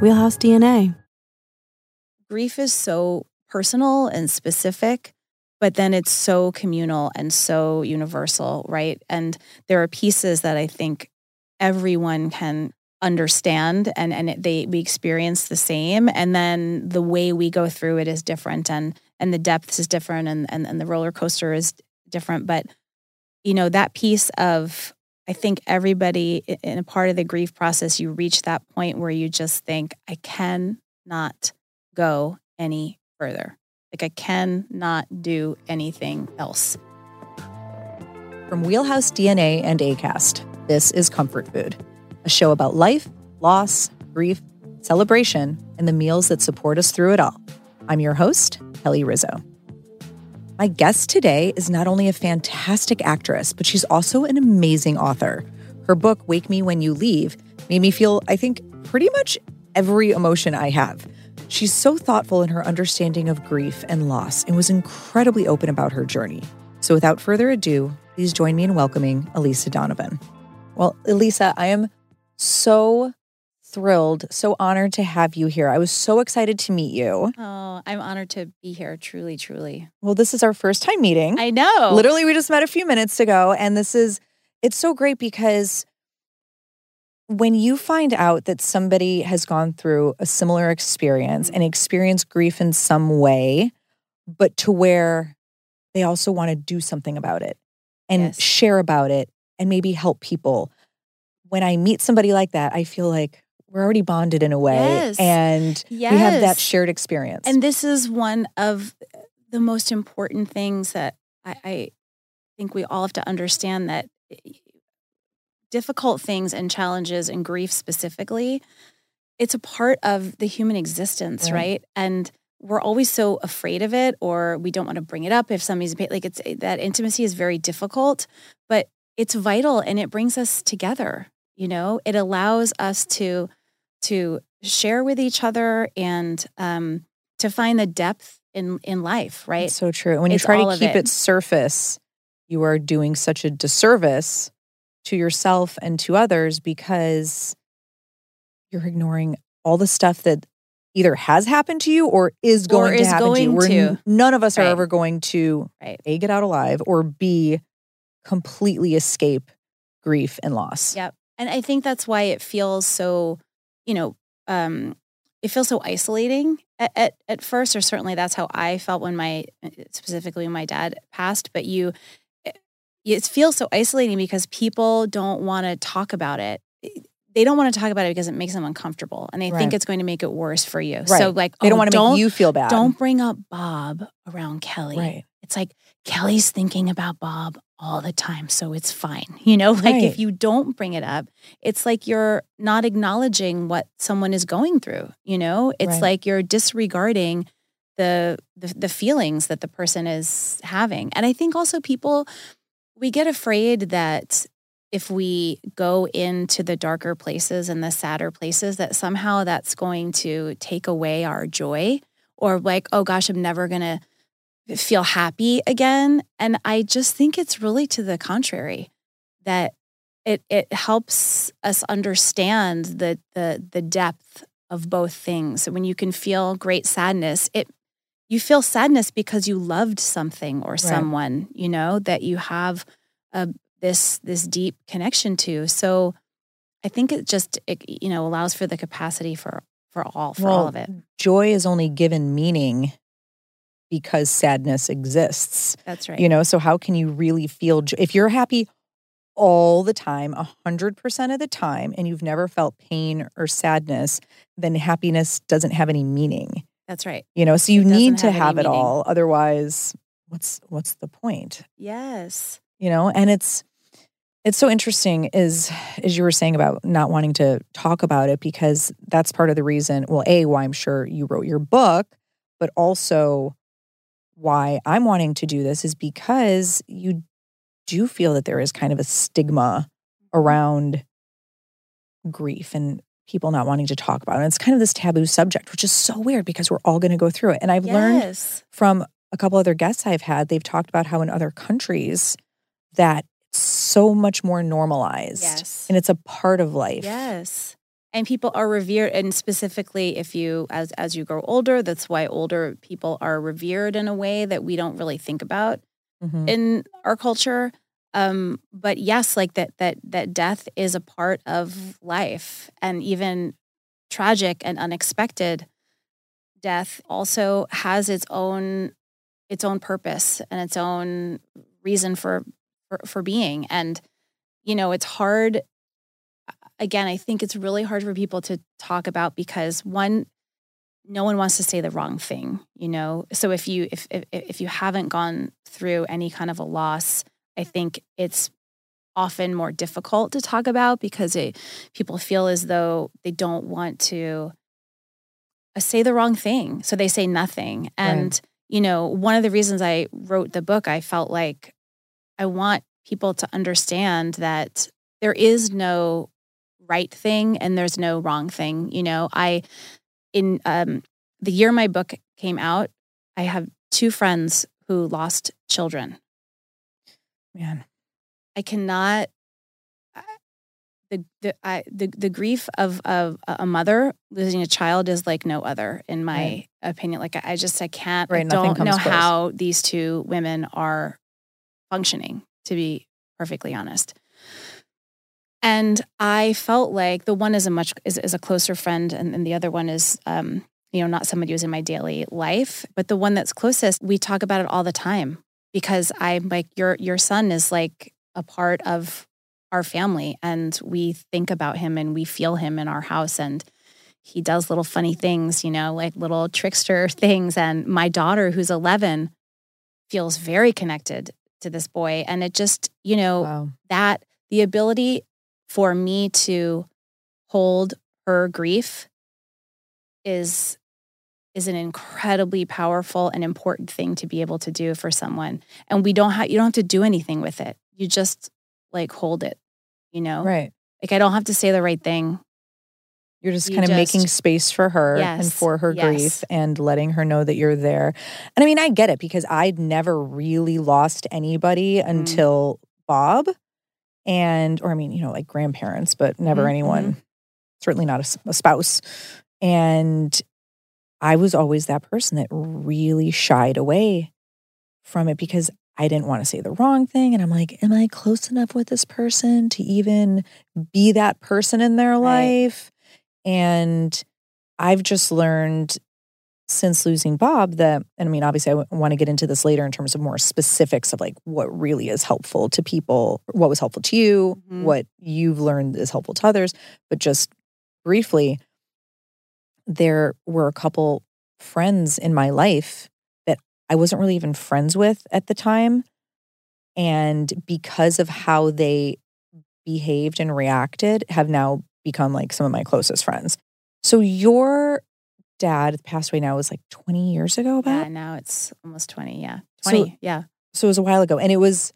Wheelhouse DNA. grief is so personal and specific, but then it's so communal and so universal, right? And there are pieces that I think everyone can understand and and it, they we experience the same and then the way we go through it is different and and the depth is different and and, and the roller coaster is different but you know that piece of i think everybody in a part of the grief process you reach that point where you just think i cannot go any further. Like I cannot do anything else. From Wheelhouse DNA and Acast, this is Comfort Food, a show about life, loss, grief, celebration, and the meals that support us through it all. I'm your host, Kelly Rizzo. My guest today is not only a fantastic actress, but she's also an amazing author. Her book, Wake Me When You Leave, made me feel, I think, pretty much every emotion I have. She's so thoughtful in her understanding of grief and loss and was incredibly open about her journey. So without further ado, please join me in welcoming Elisa Donovan. Well, Elisa, I am so thrilled, so honored to have you here. I was so excited to meet you. Oh, I'm honored to be here. Truly, truly. Well, this is our first time meeting. I know. Literally, we just met a few minutes ago, and this is it's so great because when you find out that somebody has gone through a similar experience and mm-hmm. experienced grief in some way, but to where they also want to do something about it and Yes. share about it and maybe help people. When I meet somebody like that, I feel like we're already bonded in a way Yes. and we have that shared experience. And this is one of the most important things that I, I think we all have to understand that eh, difficult things and challenges and grief specifically, it's a part of the human existence, Right. right? And we're always so afraid of it or we don't want to bring it up if somebody's like it's eh, that intimacy is very difficult, but it's vital and it brings us together, you know? It allows us to to share with each other and um to find the depth in in life, right? It's so true. And when you try to keep it. it. surface, you are doing such a disservice to yourself and to others because you're ignoring all the stuff that either has happened to you or is going to is happen to you. going We're to. none of us are ever going to Right. A get out alive or B completely escape grief and loss. Yep. And I think that's why it feels so, you know, um, it feels so isolating at, at, at first, or certainly that's how I felt when my, uh, specifically when my dad passed. But you, it, it feels so isolating because people don't want to talk about it. Eh, they don't want to talk about it because it makes them uncomfortable and they Right. think it's going to make it worse for you. Right. So, like, They don't oh, want to make you feel bad. Don't bring up Bob around Kelly. Right. It's like Kelly's thinking about Bob all the time, so it's fine. You know, like Right. if you don't bring it up, it's like you're not acknowledging what someone is going through. You know, it's Right. like you're disregarding the, the the feelings that the person is having. And I think also people we get afraid that if we go into the darker places and the sadder places that somehow that's going to take away our joy or like oh gosh i'm never going to feel happy again. And i just think it's really to the contrary that it it helps us understand the the the depth of both things. So when you can feel great sadness it you feel sadness because you loved something or someone you know that you have a this this deep connection to. So i think it just it, you know allows for the capacity for for all for all of it. Joy is only given meaning because sadness exists. that's right You know, so how can you really feel jo- if you're happy all the time, 100% of the time, and you've never felt pain or sadness, then happiness doesn't have any meaning. that's right You know, so you need to have have it meaning. all. Otherwise, what's what's the point? yes You know, and it's It's so interesting is as you were saying about not wanting to talk about it because that's part of the reason, well, A, why I'm sure you wrote your book, but also why I'm wanting to do this is because you do feel that there is kind of a stigma mm-hmm. around grief and people not wanting to talk about it. And it's kind of this taboo subject, which is so weird because we're all going to go through it. And I've learned from a couple other guests I've had, they've talked about how in other countries that so much more normalized Yes. and it's a part of life. Yes. And people are revered and specifically if you as as you grow older, that's why older people are revered in a way that we don't really think about Mhm. in our culture. Um, but yes, like that that that death is a part of life and even tragic and unexpected death also has its own its own purpose and its own reason for for, for being. And you know, it's hard again, I think it's really hard for people to talk about because one, no one wants to say the wrong thing, you know. So if you if if, if you haven't gone through any kind of a loss, I think it's often more difficult to talk about because it, people feel as though they don't want to uh, say the wrong thing, so they say nothing. And you know, one of the reasons I wrote the book, I felt like I want people to understand that there is no right thing and there's no wrong thing. You know, I in um the year my book came out, I have two friends who lost children. Man. I cannot the the I, the the grief of of a mother losing a child is like no other in my Right. opinion. Like I, I just I can't Right, I don't know close. how these two women are functioning to be perfectly honest. And I felt like the one is a much is, is a closer friend, and, and the other one is um, you know not somebody who's in my daily life. But the one that's closest, we talk about it all the time because I'm like your your son is like a part of our family, and we think about him and we feel him in our house, and he does little funny things, you know, like little trickster things. And my daughter, who's 11, feels very connected to this boy, and it just you know Wow. that the ability for me to hold her grief is is an incredibly powerful and important thing to be able to do for someone and we don't have you don't have to do anything with it you just like hold it you know Right. like i don't have to say the right thing You're just You kind of making space for her and for her yes. grief and letting her know that you're there. And I mean, I get it because I'd never really lost anybody Mm. until Bob. And, or I mean, you know, like grandparents, but never Mhm, anyone, certainly not a spouse. And I was always that person that really shied away from it because I didn't want to say the wrong thing. And I'm like, am I close enough with this person to even be that person in their Right. life? And I've just learned since losing Bob that, and I mean, obviously, I want to get into this later in terms of more specifics of like what really is helpful to people, what was helpful to you, Mhm. what you've learned is helpful to others. But just briefly, there were a couple friends in my life that I wasn't really even friends with at the time. And because of how they behaved and reacted, have now become like some of my closest friends. So your dad passed away now was like 20 years ago about. yeah now it's almost 20 yeah So- 20 yeah So it was a while ago. And it was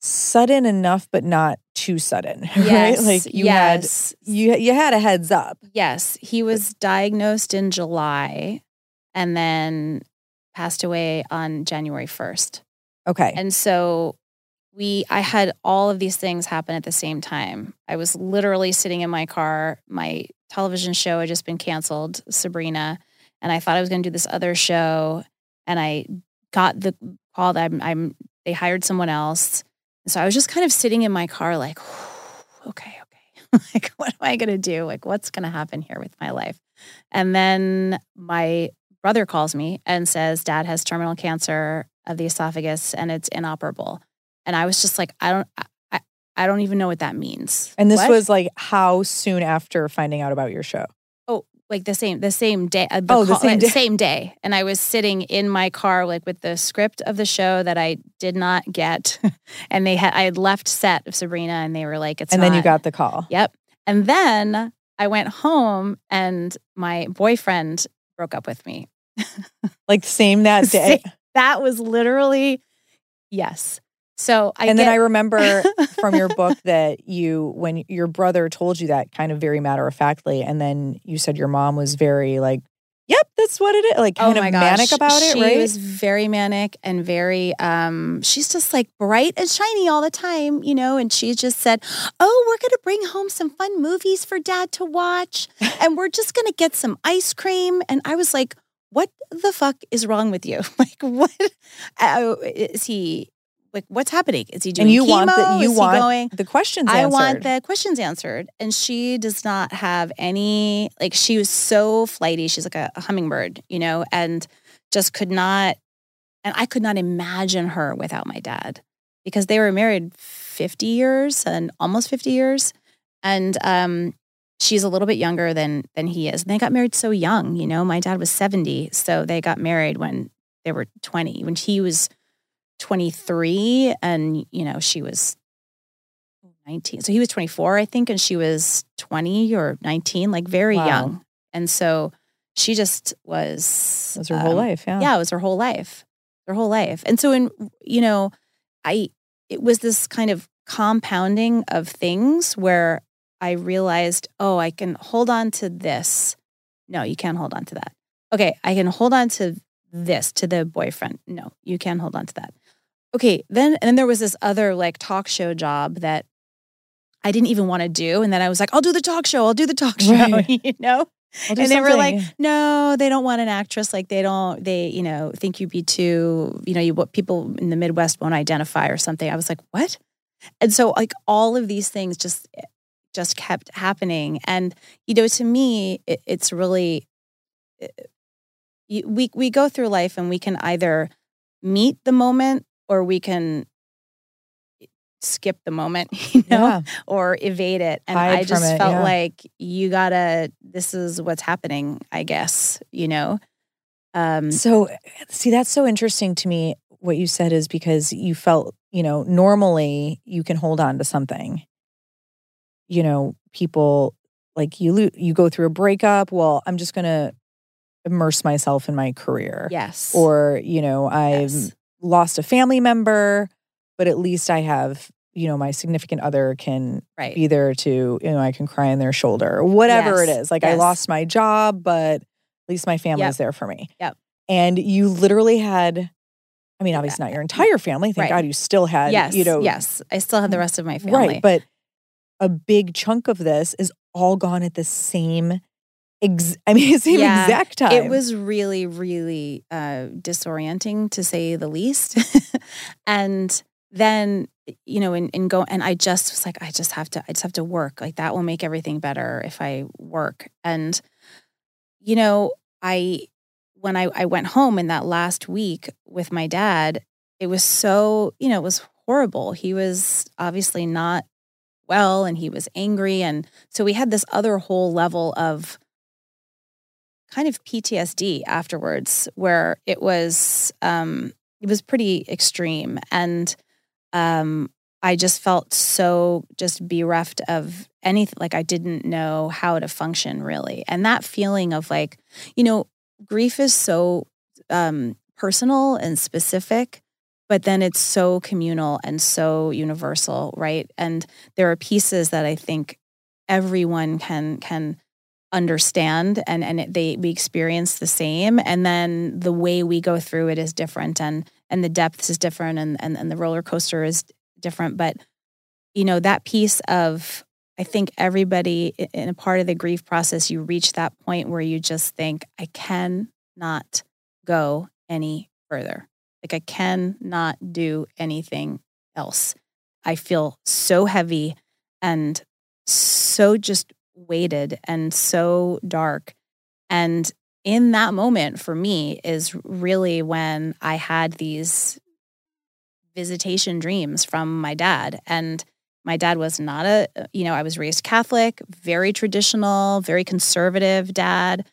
sudden enough, but not too sudden. Right? Like you yes had you you had a heads up. Yes, he was diagnosed in July and then passed away on January 1st. Okay. And so we I had all of these things happen at the same time. I was literally sitting in my car. My television show had just been canceled, Sabrina, and I thought I was going to do this other show and I got the call that I'm, I'm they hired someone else. And so I was just kind of sitting in my car like okay, okay. like what am I going to do? Like what's going to happen here with my life? And then my brother calls me and says dad has terminal cancer of the esophagus and it's inoperable. And I was just like, I don't, I, don't even know what that means. And this What? was like how soon after finding out about your show? Oh, like the same the same day. Uh, Oh, the call- same day. same day, and I was sitting in my car like with the script of the show that I did not get, and they had I had left set of Sabrina, and they were like, "It's and then you got the call. Yep. And then I went home and my boyfriend broke up with me. Like same that day. that was literally, yes. So I and then I remember from your book that you, when your brother told you that kind of very matter of factly, and then you said your mom was very like, "Yep, that's what it is," like kind oh of my manic gosh, about it, she right? was very manic and very um she's just like bright and shiny all the time, you know, and she just said, "Oh, we're to bring home some fun movies for dad to watch and we're just to get some ice cream." And I was like, "What the fuck is wrong with you? Like what uh, is he like what's happening? Is he doing and you chemo? want the you Is want going the questions answered? I answered. want the questions answered. And she does not have any, like, she was so flighty. She's like a, a hummingbird, you know, and just could not, and I could not imagine her without my dad because they were married 50 years and almost 50 years. And um, she's a little bit younger than than he is. And they got married so young, you know. My dad was 70. So they got married when they were 20, when he was 23 and, you know, she was 19. So he was 24, I think, and she was 20 or 19, like very Wow. young. And so she just was. That was her whole um, life. Yeah. Yeah, it was her whole life, her whole life. And so, in, you know, I, it was this kind of compounding of things where I realized, oh, I can hold on to this. No, you can't hold on to that. Okay, I can hold on to this, to the boyfriend. No, you can't hold on to that. Okay, then and then there was this other like talk show job that I didn't even want to do. And then I was like, I'll do the talk show, I'll do the talk show, Right. you know? And they were like, no, they don't want an actress. Like they don't, they, you know, think you'd be too, you know, you what people in the Midwest won't identify or something. I was like, what? And so like all of these things just just kept happening. And you know, to me, it, it's really it- you, we we go through life and we can either meet the moment or we can skip the moment, you know, yeah. or evade it. And Hide I just it, felt yeah. like you gotta, this is what's happening, I guess, you know? Um, So, see, that's so interesting to me. What you said is because you felt, you know, normally you can hold on to something. You know, people like you, lo- you go through a breakup. Well, I'm just going to immerse myself in my career. yes. Or, you know, I've Yes. Lost a family member, but at least I have, you know, my significant other can right. be there to, you know, I can cry on their shoulder or whatever it Yes, is. Like I lost my job, but at least my family's Yep. there for me. Yep. And you literally had, I mean, obviously not your uh, entire family. Thank Right. God you still had, yes. you know, yes. I still had the rest of my family. right. But a big chunk of this is all gone at the same, ex- I mean, same Yeah, exact time. It was really, really uh, disorienting to say the least. and then, you know, and, and go, and I just was like, I just have to, I just have to work. Like that will make everything better if I work. And, you know, I, when I, I went home in that last week with my dad, it was so, you know, it was horrible. He was obviously not well and he was angry. And so we had this other whole level of, kind of PTSD afterwards, where it was um, it was pretty extreme, and um, I just felt so just bereft of anything. Like I didn't know how to function really, and that feeling of like, you know, grief is so um, personal and specific. But then it's so communal and so universal, right? And there are pieces that I think everyone can can understand and and it, they we experience the same. And then the way we go through it is different and and the depths is different and and, and the roller coaster is different. But you know that piece of i think everybody in a part of the grief process you reach that point where you just think i cannot go any further. Like i cannot do anything else. I feel so heavy and so just weighted and so dark. And in that moment for me is really when I had these visitation dreams from my dad. And My dad was not a, you know, I was raised Catholic, very traditional, very conservative dad.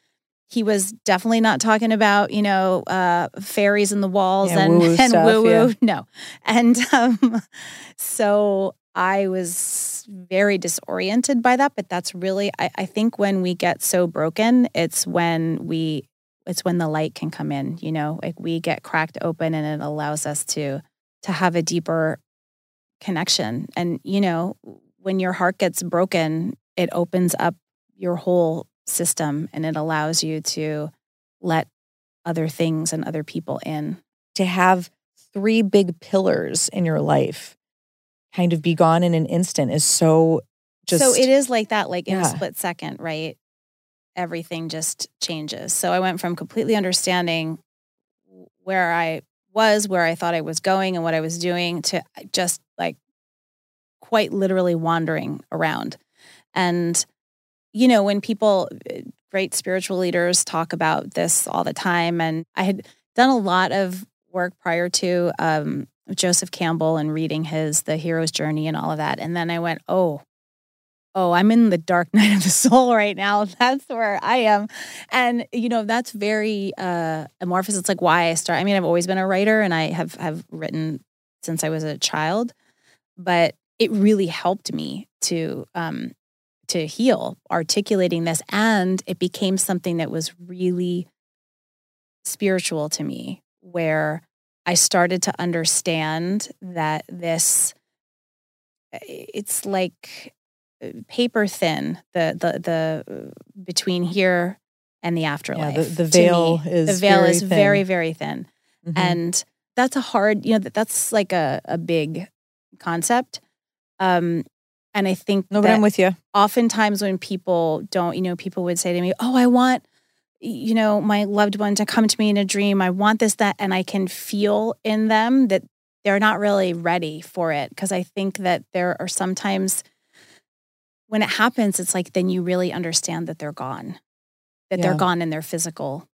He was definitely not talking about, you know, uh, fairies in the walls Yeah, and, woo-woo and stuff, woo woo. yeah. No. And um, so I was very disoriented by that. But that's really, I, I think when we get so broken, it's when we, it's when the light can come in, you know, like we get cracked open and it allows us to, to have a deeper connection. And, you know, when your heart gets broken, it opens up your whole system and it allows you to let other things and other people in. To have three big pillars in your life kind of be gone in an instant is so just so it is like that, like in a split second, right? Everything just changes. So I went from completely understanding where I was, where I thought I was going, and what I was doing to just like quite literally wandering around. And, you know, when people, uh, great spiritual leaders talk about this all the time, and I had done a lot of work prior to um, Joseph Campbell and reading his The Hero's Journey and all of that. And then I went, oh, oh, I'm in the dark night of the soul right now. That's where I am. And, you know, that's very uh, amorphous. It's like why I start. I mean, I've always been a writer and I have, have written since I was a child, but it really helped me to, um, to heal articulating this. And it became something that was really spiritual to me, where I started to understand that this, it's like uh, paper thin the the the uh, between here and the afterlife. the- the veil me. is the veil very is thin. very very thin, Mhm. and that's a hard you know that that's like a a big concept. Um, and I think no, but I'm with you. oftentimes when people don't, you know, people would say to me, "Oh, I want." You know, my loved one to come to me in a dream. I want this, that, and I can feel in them that they're not really ready for it. Cause I think that there are sometimes when it happens, it's like then you really understand that they're gone, that Yeah. they're gone in their physical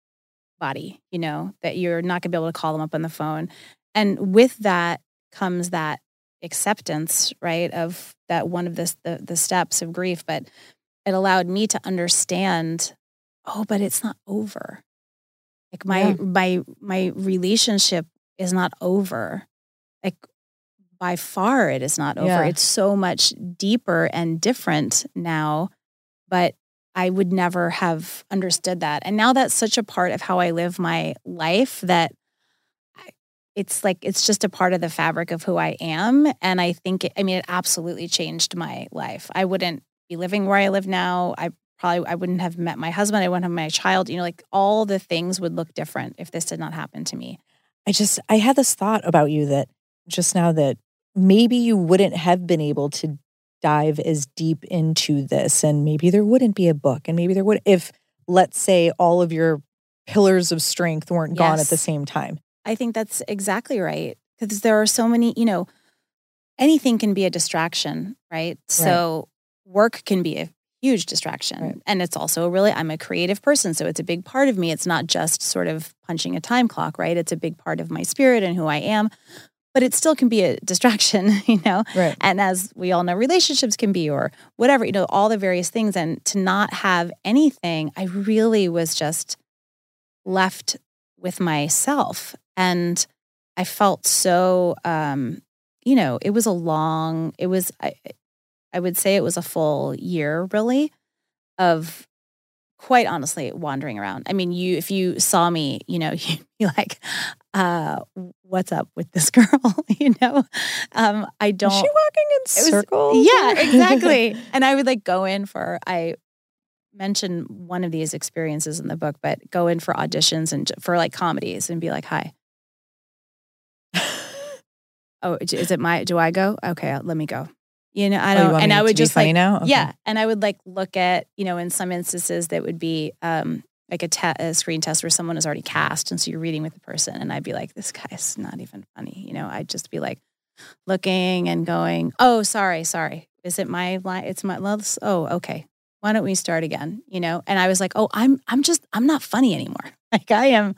body, you know, that you're not gonna be able to call them up on the phone. And with that comes that acceptance, right? Of that one of the, the the steps of grief. But it allowed me to understand, oh, but it's not over. Like my Yeah. my my relationship is not over. Like by far it is not over. Yeah. It's so much deeper and different now. But I would never have understood that. And now that's such a part of how I live my life that it's like it's just a part of the fabric of who I am. And I think it, I mean it absolutely changed my life. I wouldn't be living where I live now. I probably I wouldn't have met my husband. I wouldn't have my child. You know, like all the things would look different if this did not happen to me. I just I had this thought about you that just now that maybe you wouldn't have been able to dive as deep into this and maybe there wouldn't be a book and maybe there would if let's say all of your pillars of strength weren't gone at the same time. I think that's exactly right. Because there are so many, you know, anything can be a distraction, right? So work can be a huge distraction. Right. And it's also really, I'm a creative person. So it's a big part of me. It's not just sort of punching a time clock, right? It's a big part of my spirit and who I am. But it still can be a distraction, you know? Right. And as we all know, relationships can be, or whatever, you know, all the various things. And to not have anything, I really was just left with myself. And I felt so, um, you know, it was a long, it was, I, I would say it was a full year really of quite honestly wandering around. I mean, you, if you saw me, you know, you'd be like, uh, what's up with this girl? you know, um, I don't. Is she walking in It was- circles? Yeah, exactly. and I would like go in for I mention one of these experiences in the book, but go in for auditions and for like comedies and be like, "Hi, oh, is it my? Do I go? Okay, let me go." You know, I Oh, don't. want and I would just like, now? Okay. yeah, and I would like look at you know in some instances that would be um like a, te- a screen test where someone is already cast, and so you're reading with the person, and I'd be like, "This guy's not even funny," you know. I'd just be like looking and going, "Oh, sorry, sorry. Is it my line? It's my Oh, okay. Why don't we start again? You know? And I was like, oh, I'm I'm just I'm not funny anymore. Like I am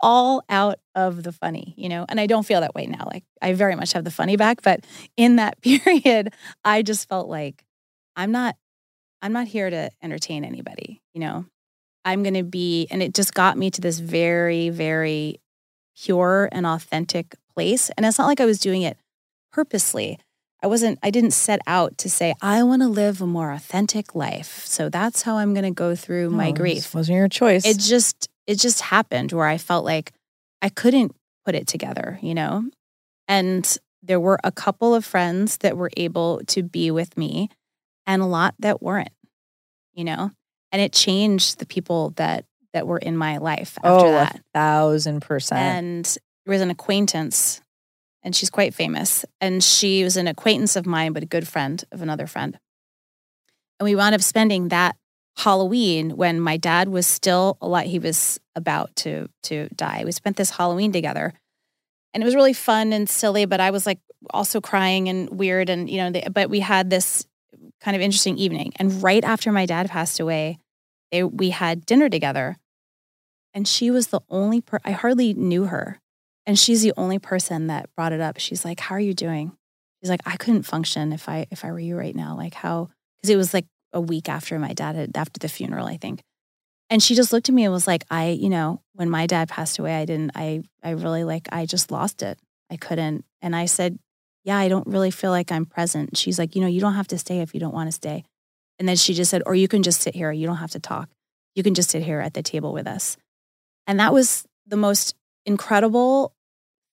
all out of the funny, you know? And I don't feel that way now. Like I very much have the funny back, but in that period, I just felt like I'm not I'm not here to entertain anybody, you know? I'm going to be and it just got me to this very very pure and authentic place. And it's not like I was doing it purposely. I wasn't, I didn't set out to say, I want to live a more authentic life. So that's how I'm going to go through my oh, grief. wasn't your choice. It just, it just happened where I felt like I couldn't put it together, you know? And there were a couple of friends that were able to be with me and a lot that weren't, you know? And it changed the people that that were in my life after oh, that. a thousand percent. And there was an acquaintance and she's quite famous. And she was an acquaintance of mine, but a good friend of another friend. And we wound up spending that Halloween when my dad was still a lot. He was about to to die. We spent this Halloween together, and it was really fun and silly. But I was like also crying and weird, and you know. They, but we had this kind of interesting evening. And right after my dad passed away, they, we had dinner together, and she was the only per. I hardly knew her, and she's the only person that brought it up. She's like, "How are you doing?" She's like, "I couldn't function if I if I were you right now. Like how?" Because it was like a week after my dad had after the funeral, I think. And she just looked at me and was like, "I, you know, when my dad passed away, I didn't. I I really like. I just lost it. I couldn't." And I said, "Yeah, I don't really feel like I'm present." She's like, "You know, you don't have to stay if you don't want to stay." And then she just said, "Or you can just sit here. You don't have to talk. You can just sit here at the table with us." And that was the most incredible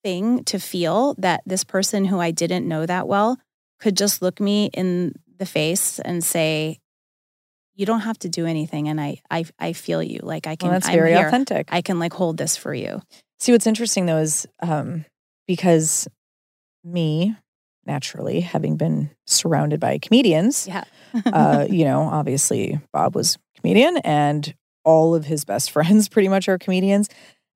thing to feel that this person who I didn't know that well could just look me in the face and say, you don't have to do anything and I I I feel you. Like I can well, that's I'm very here. authentic. I can like hold this for you. See, what's interesting though is um, because me, naturally, having been surrounded by comedians, Yeah. uh, you know, obviously Bob was a comedian and all of his best friends pretty much are comedians.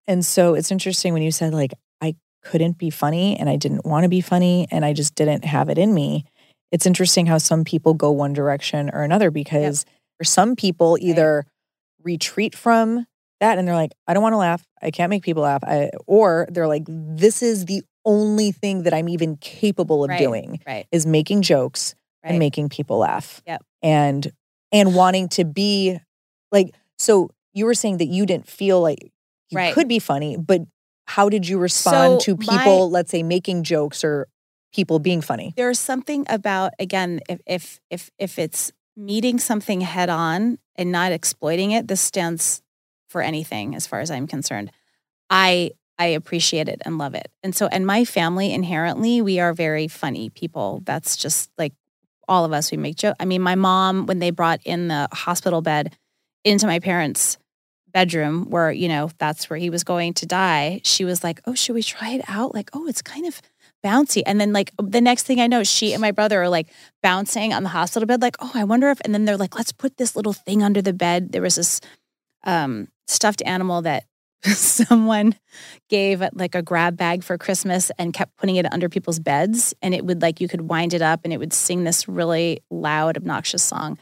And so it's interesting when you said, like, I couldn't be funny and I didn't want to be funny and I just didn't have it in me. It's interesting how some people go one direction or another because for some people, either retreat from that and they're like, I don't want to laugh. I can't make people laugh. I, or they're like, this is the only thing that I'm even capable of Right. doing right. is making jokes Right. and making people laugh. Yep. And and wanting to be like so you were saying that you didn't feel like you Right. could be funny, but how did you respond So to my- people, let's say, making jokes or people being funny? There's something about again, if if if if it's meeting something head on and not exploiting it, this stands for anything as far as I'm concerned. I I appreciate it and love it. And so and my family inherently, we are very funny people. That's just like all of us we make jokes. I mean, my mom when they brought in the hospital bed into my parents' bedroom where, you know, that's where he was going to die, she was like, "Oh, should we try it out? Like, oh, it's kind of bouncy." And then like the next thing I know, she and my brother are like bouncing on the hospital bed like, "Oh, I wonder if." And then they're like, "Let's put this little thing under the bed." There was this um stuffed animal that someone gave like a grab bag for Christmas and kept putting it under people's beds. And it would like, you could wind it up and it would sing this really loud, obnoxious song.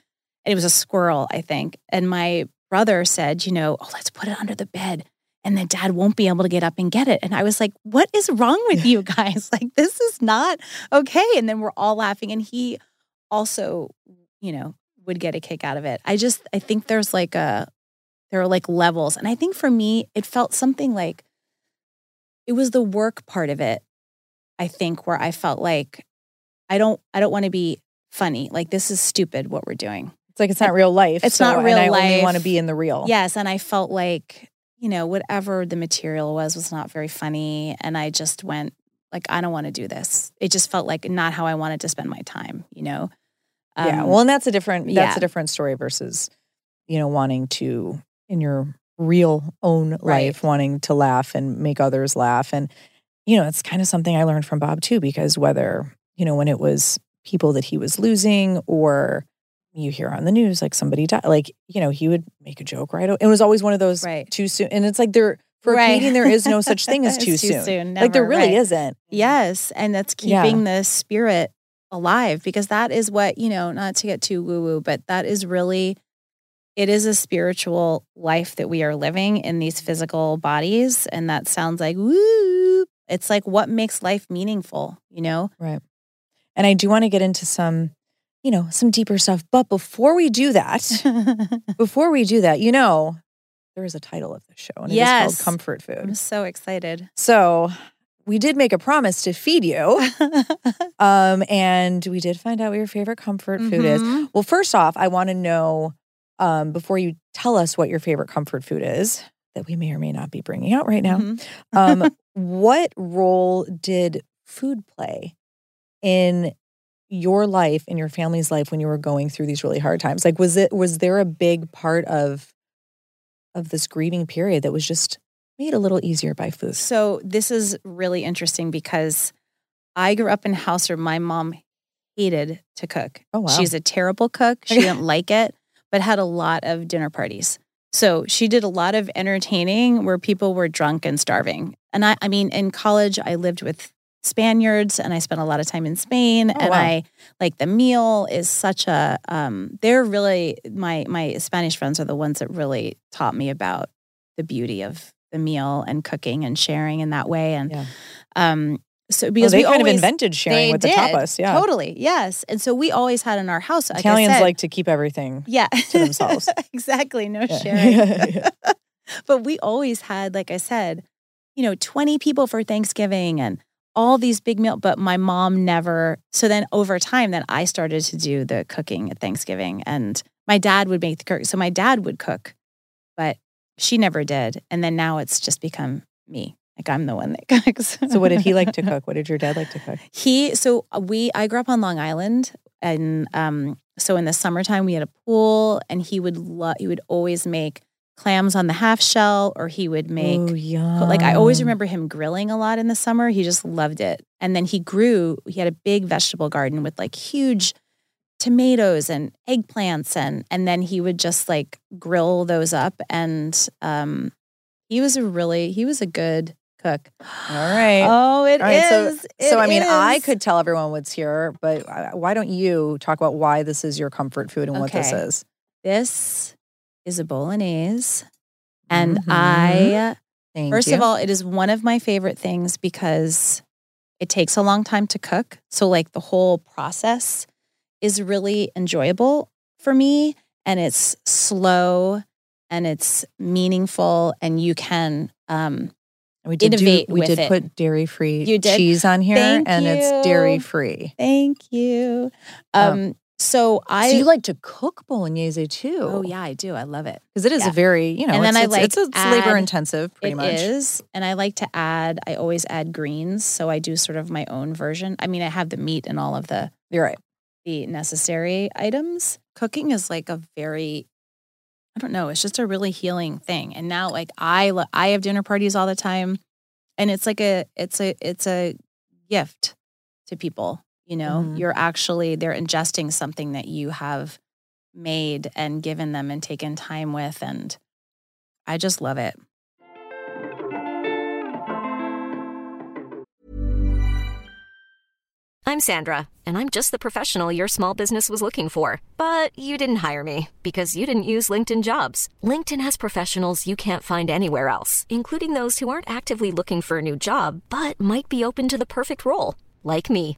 It was a squirrel, I think. And my brother said, you know, oh, let's put it under the bed. And then dad won't be able to get up and get it. And I was like, what is wrong with you guys? like, this is not okay. And then we're all laughing. And he also, you know, would get a kick out of it. I just, I think there's like a, there are like levels. And I think for me, it felt something like it was the work part of it, I think, where I felt like I don't I don't want to be funny. Like this is stupid what we're doing. It's like it's not real life. It's so- not real I life. want to be in the real. Yes. And I felt like, you know, whatever the material was was not very funny. And I just went like, I don't want to do this. It just felt like not how I wanted to spend my time, you know? yeah. Um, Well, and that's a different that's yeah. a different story versus, you know, wanting to in your real own life, Right. wanting to laugh and make others laugh. And, you know, it's kind of something I learned from Bob too, because whether, you know, when it was people that he was losing or you hear on the news like somebody died, like, you know, he would make a joke right. It was always one of those Right. too soon. And it's like there for a Right. comedian, there is no such thing as too, too soon. soon, like there really right. isn't. Mm-hmm. Yes, and that's Yeah. keeping the spirit alive because that is what, you know, not to get too woo woo, but that is really it is a spiritual life that we are living in these physical bodies. And that sounds like, woo. It's like what makes life meaningful, you know? Right. And I do want to get into some, you know, some deeper stuff. But before we do that, before we do that, you know, there is a title of the show and it is Yes. called Comfort Food. I'm so excited. So we did make a promise to feed you. Um, and we did find out what your favorite comfort food is. Mhm. Well, first off, I want to know um, before you tell us what your favorite comfort food is that we may or may not be bringing out right now. Mhm. Um, what role did food play in your life in your family's life when you were going through these really hard times? Like, was it was there a big part of of this grieving period that was just made a little easier by food? So this is really interesting because I grew up in a house where my mom hated to cook. Oh wow! She's a terrible cook. She didn't like it, but had a lot of dinner parties. So she did a lot of entertaining where people were drunk and starving. And I, I mean, in college, I lived with Spaniards and I spent a lot of time in Spain. and Oh, wow. I like the meal is such a, um, they're really, my, my Spanish friends are the ones that really taught me about the beauty of the meal and cooking and sharing in that way. And, Yeah. um, so Well, because they we kind always, of invented sharing with the did. tapas. Yeah, Totally. Yes. And so we always had in our house. Like Italians said- like to keep everything. yeah. to themselves. exactly. No Yeah. sharing. but we always had, like I said, you know, 20 people for Thanksgiving and all these big meal. But my mom never. So then over time, then I started to do the cooking at Thanksgiving and my dad would make the cook. So my dad would cook, but she never did. And then now it's just become me. Like I'm the one that cooks. so, what did he like to cook? What did your dad like to cook? He so we I grew up on Long Island and um so in the summertime we had a pool and he would love he would always make clams on the half shell or he would make oh, yum. like I always remember him grilling a lot in the summer. He just loved it. And then he grew he had a big vegetable garden with like huge tomatoes and eggplants and and then he would just like grill those up and um he was a really he was a good cook. All right. Oh, it is. Right, so- so, It I mean, I could tell everyone what's here, but uh, why don't you talk about why this is your comfort food and what this is? This is a bolognese. And Mhm. I, Thank first you. of all, it is one of my favorite things because it takes a long time to cook. So, like, the whole process is really enjoyable for me. And it's slow and it's meaningful. And you can, um, we did do- we did it. put dairy free cheese on here, Thank and you. it's dairy free. thank you. Um, Um, so I, so you like to cook bolognese oh, too? oh, yeah, I do. I love it. because it is Yeah. a very you know, And it's, then I it's, like it's, it's labor add- intensive, pretty It much. is, And I like to add, I always add greens. So I do sort of my own version. I mean, I have the meat and all of the You're right. the necessary items. Cooking is like a very I don't know, it's just a really healing thing. And now like I lo- I have dinner parties all the time and it's like a it's a it's a gift to people, you know. Mhm. You're actually they're ingesting something that you have made and given them and taken time with and I just love it. I'm Sandra, and I'm just the professional your small business was looking for. But you didn't hire me because you didn't use LinkedIn jobs. LinkedIn has professionals you can't find anywhere else, including those who aren't actively looking for a new job but might be open to the perfect role, like me.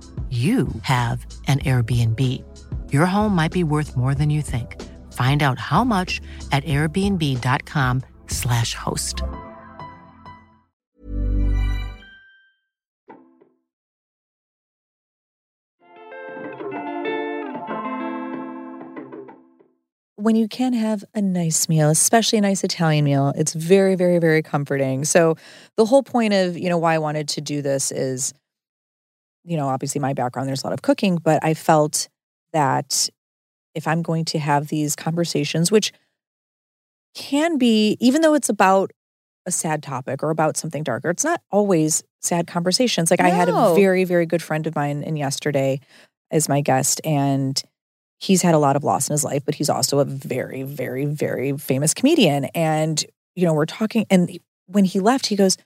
you have an Airbnb. Your home might be worth more than you think. Find out how much at airbnb.com/slash host. when you can have a nice meal, especially a nice Italian meal, it's very, very, very comforting. So the whole point of, you know, why I wanted to do this is, you know, obviously my background, there's a lot of cooking, but I felt that if I'm going to have these conversations, which can be, even though it's about a sad topic or about something darker, it's not always sad conversations. Like I had a very, very good friend of mine in yesterday as my guest, and he's had a lot of loss in his life, but he's also a very, very, very famous comedian. And, you know, we're talking, and when he left, he goes,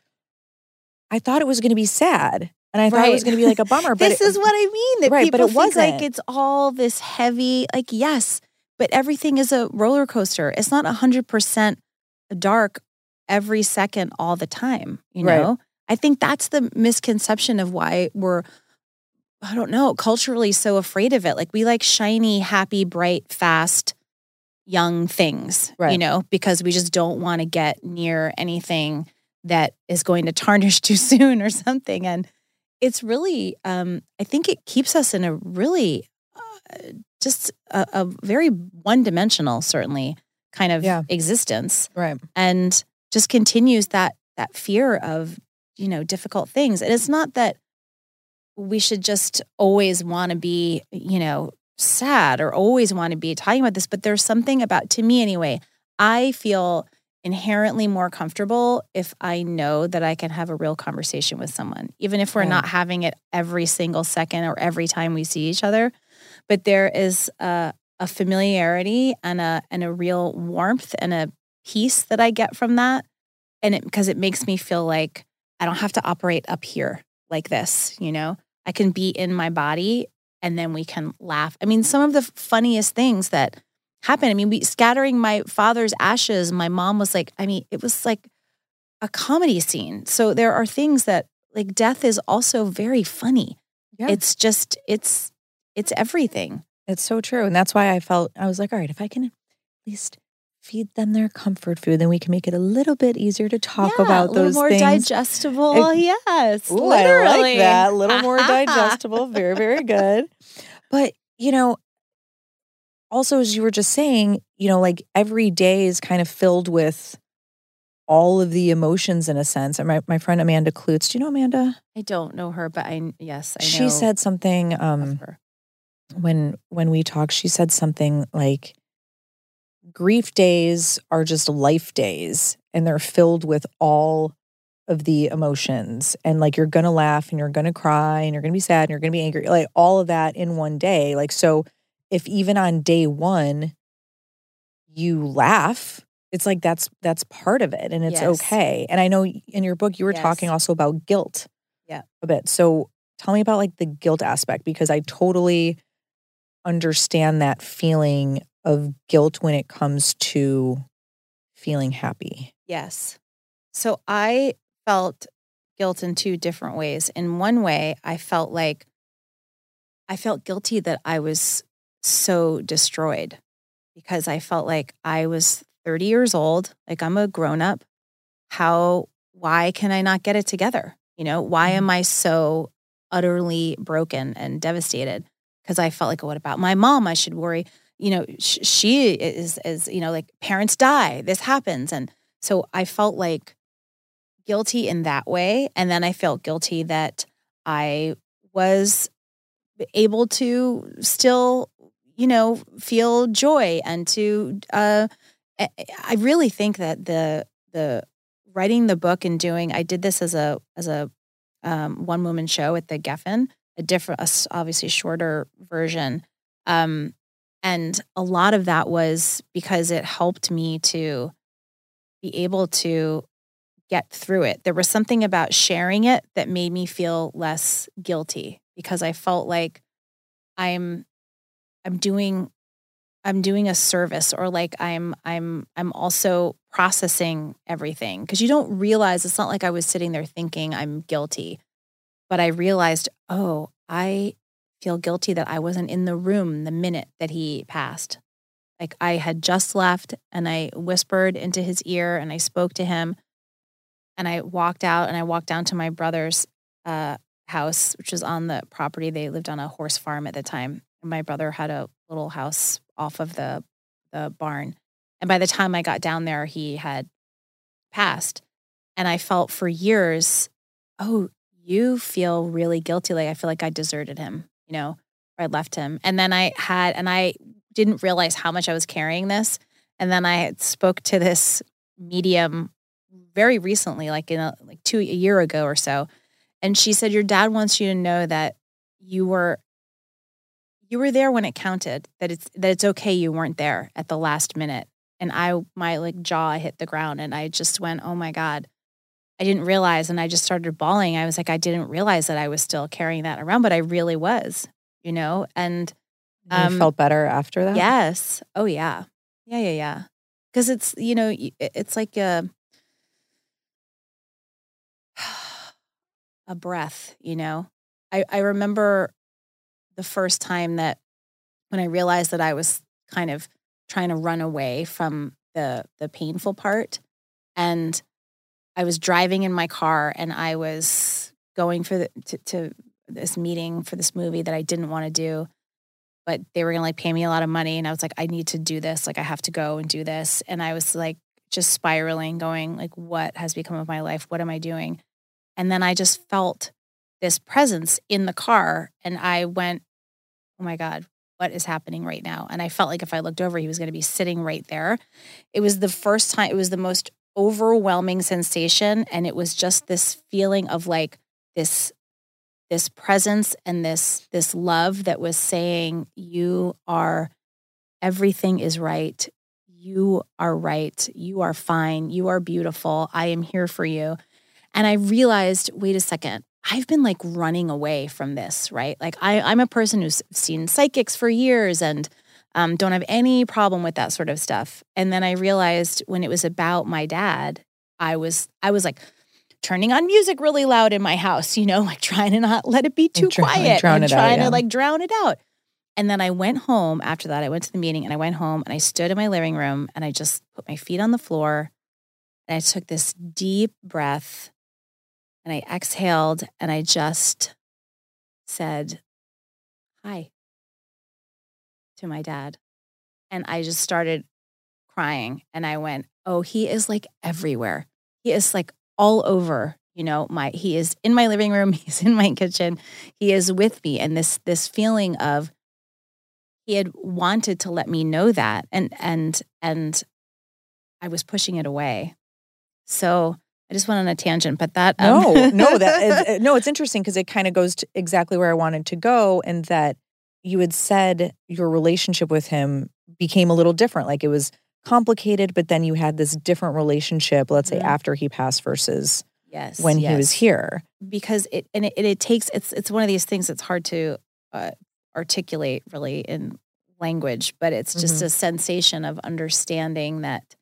I thought it was going to be sad. And I thought it was going to be like a bummer. But this it- is what I mean. That Right, but people it think like it's all this heavy. Like yes, but everything is a roller coaster. It's not hundred percent dark every second all the time. You Right. know, I think that's the misconception of why we're. I don't know, culturally so afraid of it. Like we like shiny, happy, bright, fast, young things, right. you know, because we just don't want to get near anything that is going to tarnish too soon or something. And it's really, um, I think it keeps us in a really uh, just a, a very one dimensional, certainly kind of Yeah. existence right. and just continues that that fear of you know difficult things and it's not that we should just always want to be you know sad or always want to be talking about this but there's something about to me anyway i feel inherently more comfortable if i know that i can have a real conversation with someone even if we're Yeah. not having it every single second or every time we see each other but there is a, a familiarity and a and a real warmth and a peace that I get from that. And it because it makes me feel like I don't have to operate up here like this, you know? I can be in my body and then we can laugh. I mean, some of the funniest things that happen. I mean, we scattering my father's ashes, my mom was like, I mean, it was like a comedy scene. So there are things that like death is also very funny. Yeah. It's just it's it's everything. It's so true. And that's why I felt I was like, all right, if I can at least feed them their comfort food, then we can make it a little bit easier to talk Yeah, about a little those more things. digestible. It- yes, Ooh, I literally. like that. A little more digestible. Very, very good. But, you know, also, as you were just saying, you know, like every day is kind of filled with all of the emotions in a sense. And my, my friend Amanda Kloots, do you know Amanda? I don't know her, but I yes, I know. She said something um when when we talked, she said something like grief days are just life days and they're filled with all of the emotions and like you're gonna laugh and you're gonna cry and you're gonna be sad and you're gonna be angry like all of that in one day like so if even on day one you laugh it's like that's that's part of it and it's Yes. okay and i know in your book you were talking also about guilt Yeah. a bit so tell me about like the guilt aspect because i totally understand that feeling of guilt when it comes to feeling happy Yes. So I felt guilt in two different ways. In one way, I felt like I felt guilty that I was so destroyed because I felt like I was 30 years old, like I'm a grown up. How, why can I not get it together? You know, why am mm-hmm. I so utterly broken and devastated? Because I felt like, what about my mom? I should worry. You know, sh- she is, is, you know, like parents die, this happens. And so I felt like guilty in that way. And then I felt guilty that I was able to still, you know, feel joy and to, uh, I really think that the, the writing the book and doing, I did this as a, as a um, one woman show at the Geffen, a different, a obviously shorter version. Um, and a lot of that was because it helped me to be able to get through it. There was something about sharing it that made me feel less guilty because I felt like I'm I'm doing I'm doing a service or like I'm I'm I'm also processing everything because you don't realize it's not like I was sitting there thinking I'm guilty but I realized oh I feel guilty that I wasn't in the room the minute that he passed like I had just left and I whispered into his ear and I spoke to him and I walked out and I walked down to my brother's uh, house, which was on the property. They lived on a horse farm at the time. My brother had a little house off of the the barn. And by the time I got down there, he had passed. And I felt for years, oh, you feel really guilty. Like I feel like I deserted him, you know, or I left him. And then I had, and I didn't realize how much I was carrying this. And then I spoke to this medium very recently, like in a, like two a year ago or so, and she said your dad wants you to know that you were you were there when it counted. That it's that it's okay you weren't there at the last minute. And I my like jaw hit the ground, and I just went, oh my god. I didn't realize, and I just started bawling. I was like, I didn't realize that I was still carrying that around, but I really was, you know. And um, you felt better after that. Yes. Oh yeah. Yeah. Yeah. Yeah. Because it's you know it's like a a breath, you know. I, I remember the first time that when I realized that I was kind of trying to run away from the the painful part and I was driving in my car and I was going for the to, to this meeting for this movie that I didn't want to do but they were going to like pay me a lot of money and I was like I need to do this like I have to go and do this and I was like just spiraling going like what has become of my life what am I doing and then I just felt this presence in the car. And I went, oh my God, what is happening right now? And I felt like if I looked over, he was going to be sitting right there. It was the first time, it was the most overwhelming sensation. And it was just this feeling of like this this presence and this this love that was saying you are everything is right you are right you are fine you are beautiful i am here for you and I realized, wait a second, I've been like running away from this, right? Like I, I'm a person who's seen psychics for years and um, don't have any problem with that sort of stuff. And then I realized when it was about my dad, I was I was like turning on music really loud in my house, you know, like trying to not let it be too quiet and trying out, yeah. to like drown it out. And then I went home after that. I went to the meeting and I went home and I stood in my living room and I just put my feet on the floor and I took this deep breath and I exhaled and I just said, Hi to my dad. And I just started crying and I went, Oh, he is like everywhere. He is like all over you know my he is in my living room he's in my kitchen he is with me and this this feeling of he had wanted to let me know that and and and i was pushing it away so I just went on a tangent, but that um... no, no, that is, no. It's interesting because it kind of goes to exactly where I wanted to go, and that you had said your relationship with him became a little different. Like it was complicated, but then you had this different relationship. Let's say mm-hmm. after he passed versus yes when yes. he was here, because it and it, it, takes it's it's one of these things that's hard to uh, articulate really in language, but it's just mm-hmm. a sensation of understanding that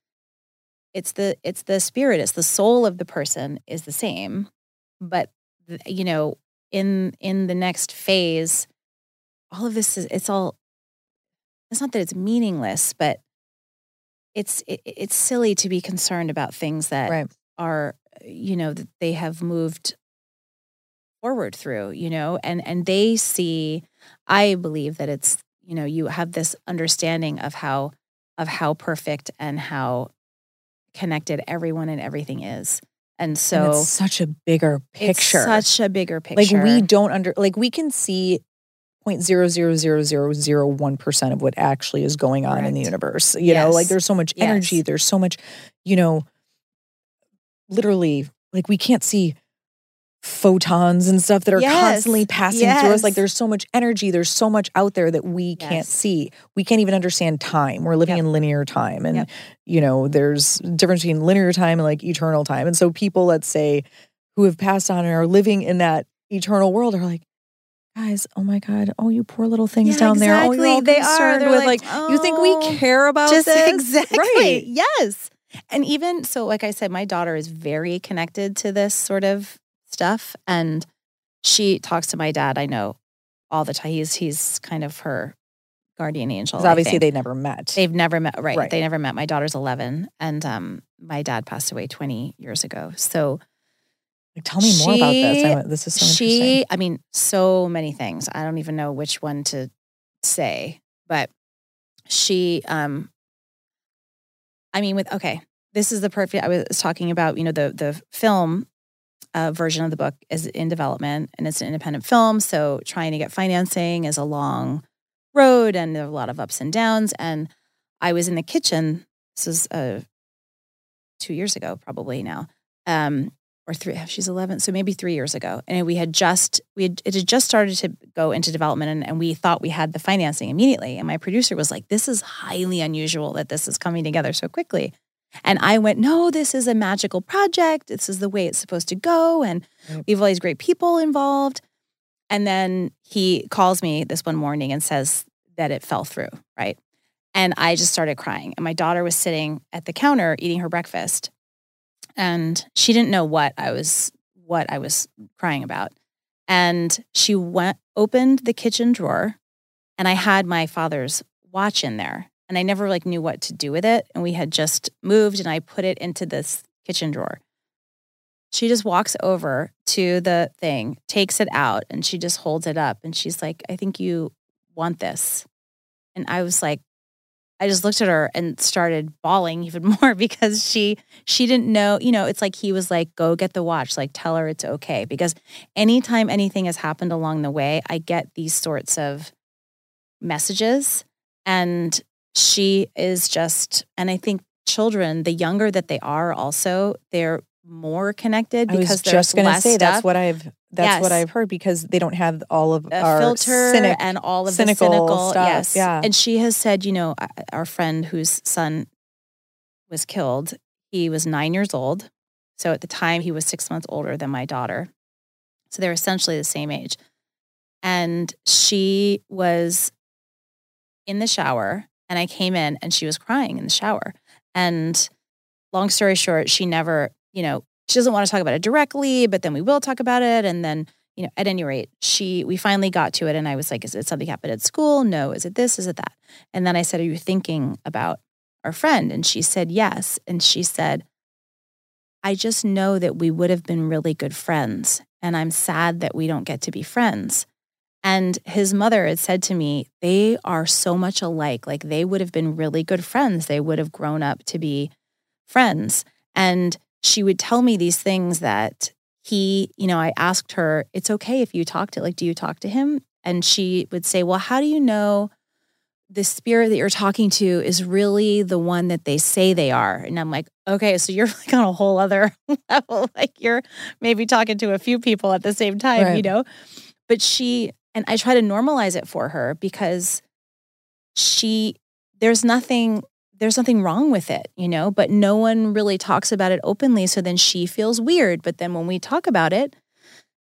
it's the it's the spirit it's the soul of the person is the same but you know in in the next phase all of this is it's all it's not that it's meaningless but it's it, it's silly to be concerned about things that right. are you know that they have moved forward through you know and and they see i believe that it's you know you have this understanding of how of how perfect and how connected everyone and everything is. And so and it's such a bigger picture. such a bigger picture. Like we don't under like we can see point zero zero zero zero zero one percent of what actually is going on Correct. in the universe. You yes. know, like there's so much energy, yes. there's so much, you know, literally like we can't see photons and stuff that are yes. constantly passing yes. through us. Like there's so much energy, there's so much out there that we yes. can't see. We can't even understand time. We're living yep. in linear time. And, yep. you know, there's difference between linear time and like eternal time. And so people, let's say, who have passed on and are living in that eternal world are like, guys, oh my God, oh, you poor little things yeah, down exactly. there. Oh, they are. They're with like, like oh, you think we oh, care about just this? Exactly. Right. Yes. And even so, like I said, my daughter is very connected to this sort of stuff. And she talks to my dad, I know, all the time. He's he's kind of her guardian angel. Obviously, they never met. They've never met. Right, right. They never met. My daughter's eleven, and um, my dad passed away twenty years ago. So, like, tell me she, more about this. I, this is so she. I mean, so many things. I don't even know which one to say, but she um I mean, with okay, this is the perfect. I was talking about, you know, the the film uh, version of the book is in development, and it's an independent film. So trying to get financing is a long road, and there are a lot of ups and downs. And I was in the kitchen. This is uh, two years ago, probably now, um, or three. She's eleven, so maybe three years ago, and we had just we had, it had just started to go into development, and, and we thought we had the financing immediately. And my producer was like, "This is highly unusual that this is coming together so quickly." And I went, no, this is a magical project. This is the way it's supposed to go. And we have all these great people involved. And then he calls me this one morning and says that it fell through, right? And I just started crying. And my daughter was sitting at the counter eating her breakfast. And she didn't know what I was what I was crying about. And she went opened the kitchen drawer and I had my father's watch in there and I never like knew what to do with it. And we had just moved and I put it into this kitchen drawer. She just walks over to the thing, takes it out, and she just holds it up and she's like, I think you want this. And I was like, I just looked at her and started bawling even more because she she didn't know, you know, it's like he was like, go get the watch, like tell her it's okay. Because anytime anything has happened along the way, I get these sorts of messages. And she is just, and I think children, the younger that they are, also they're more connected because I was just going to say stuff. that's what I've that's yes. what I've heard because they don't have all of a our filter cynic, and all of cynical the cynical stuff. Yes, yeah. And she has said, you know, our friend whose son was killed, he was nine years old. So at the time, he was six months older than my daughter. So they're essentially the same age. And she was in the shower and I came in and she was crying in the shower. And long story short, she never, you know, she doesn't want to talk about it directly, but then we will talk about it. And then, you know, at any rate, she, we finally got to it. And I was like, is it something happened at school? No. Is it this? Is it that? And then I said, are you thinking about our friend? And she said, yes. And she said, I just know that we would have been really good friends. And I'm sad that we don't get to be friends. And his mother had said to me, they are so much alike. Like they would have been really good friends. They would have grown up to be friends. And she would tell me these things that he, you know, I asked her, it's okay if you talk to, like, do you talk to him? And she would say, well, how do you know the spirit that you're talking to is really the one that they say they are? And I'm like, okay, so you're like on a whole other level. Like you're maybe talking to a few people at the same time, right. you know? But she, and I try to normalize it for her because she, there's nothing, there's nothing wrong with it, you know, but no one really talks about it openly. So then she feels weird. But then when we talk about it,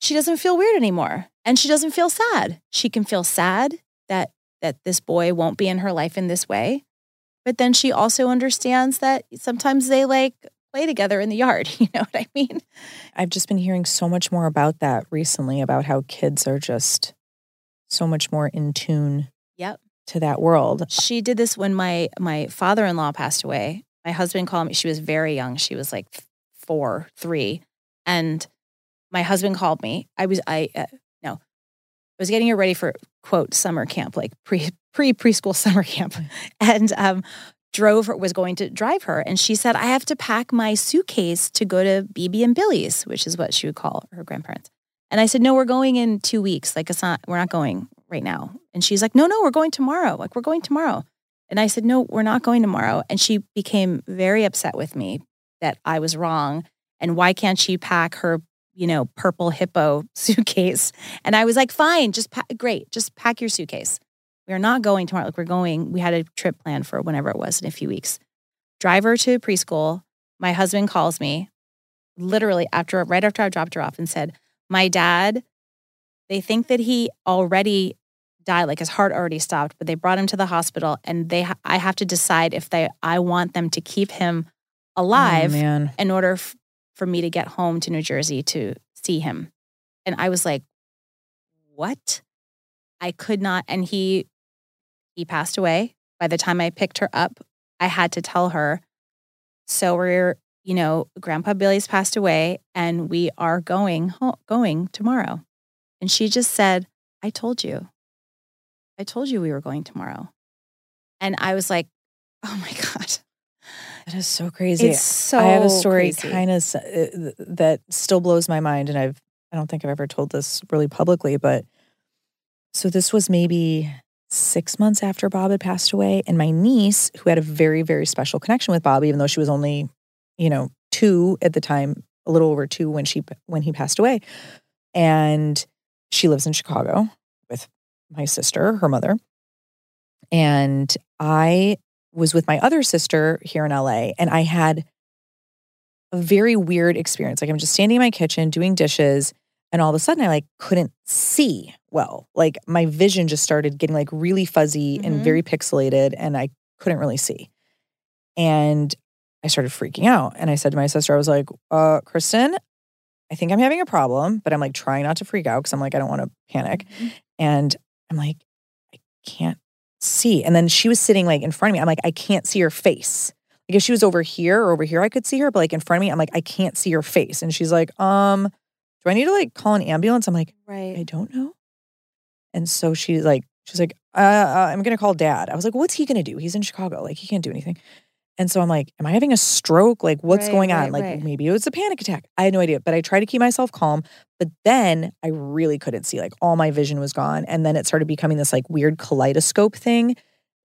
she doesn't feel weird anymore and she doesn't feel sad. She can feel sad that that this boy won't be in her life in this way. But then she also understands that sometimes they like play together in the yard. You know what I mean? I've just been hearing so much more about that recently about how kids are just so much more in tune yep. to that world. She did this when my my father-in-law passed away. My husband called me. She was very young. She was like four, three, and my husband called me. I was I uh, no, I was getting her ready for quote summer camp, like pre pre preschool summer camp, and um, drove her was going to drive her, and she said I have to pack my suitcase to go to BB and Billy's, which is what she would call her grandparents. And I said, no, we're going in two weeks. Like, it's not, we're not going right now. And she's like, no, no, we're going tomorrow. Like, we're going tomorrow. And I said, no, we're not going tomorrow. And she became very upset with me that I was wrong. And why can't she pack her, you know, purple hippo suitcase? And I was like, fine, just pack, great, just pack your suitcase. We're not going tomorrow. Like, we're going, we had a trip planned for whenever it was in a few weeks. Drive her to preschool. My husband calls me literally after, right after I dropped her off and said, my dad, they think that he already died, like his heart already stopped, but they brought him to the hospital and they I have to decide if they I want them to keep him oh, alive oh, in order f- for me to get home to New Jersey to see him. And I was like, "What?" I could not and he he passed away. By the time I picked her up, I had to tell her, "So we're you know, Grandpa Billy's passed away and we are going home, going tomorrow. And she just said, I told you. I told you we were going tomorrow. And I was like, oh my God. That is so crazy. It's so I have a story kind of uh, that still blows my mind, and I've I don't think I've ever told this really publicly, but so this was maybe six months after Bob had passed away, and my niece, who had a very very special connection with Bob, even though she was only, you know, two at the time, a little over two when she when he passed away, and she lives in Chicago with my sister, her mother, and I was with my other sister here in LA and I had a very weird experience. Like I'm just standing in my kitchen doing dishes and all of a sudden I like couldn't see well. Like my vision just started getting like really fuzzy and Mhm. very pixelated and I couldn't really see. And I started freaking out and I said to my sister I was like, "Uh, Kristen, I think I'm having a problem, but I'm like trying not to freak out cuz I'm like I don't want to panic." And I'm like, "I can't see. And then she was sitting like in front of me. I'm like, I can't see her face. Like if she was over here or over here, I could see her, but like in front of me, I'm like, I can't see her face. And she's like, um, do I need to like call an ambulance? I'm like, right. I don't know. And so she's like, she's like, uh, uh, I'm gonna call dad. I was like, what's he gonna do? He's in Chicago. Like he can't do anything. And so I'm like, am I having a stroke? Like what's Right, going on? right, like right. maybe it was a panic attack. I had no idea, but I tried to keep myself calm. But then I really couldn't see. Like all my vision was gone. And then it started becoming this like weird kaleidoscope thing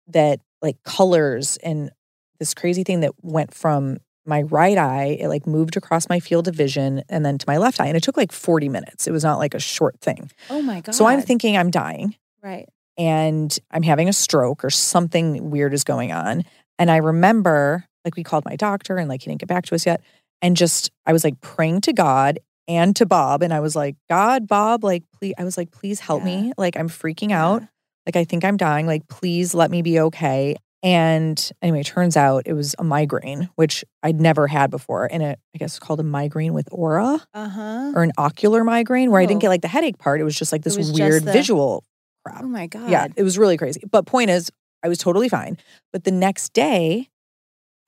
that like colors and this crazy thing that went from my right eye, it like moved across my field of vision and then to my left eye. And it took like 40 minutes. It was not like a short thing. Oh my god. So I'm thinking I'm dying right. and I'm having a stroke or something weird is going on. And I remember like we called my doctor and like he didn't get back to us yet. And just I was like praying to God and to Bob. And I was like, God, Bob, like please I was like, please help Yeah. me. Like I'm freaking out. Like I think I'm dying. Like please let me be okay. And anyway, it turns out it was a migraine, which I'd never had before. And it I guess it's called a migraine with aura Uh huh. or an ocular migraine where I didn't Oh. get like the headache part. It was just like this weird the- visual crap. Oh my god. Yeah, it was really crazy. But point is, I was totally fine. But the next day,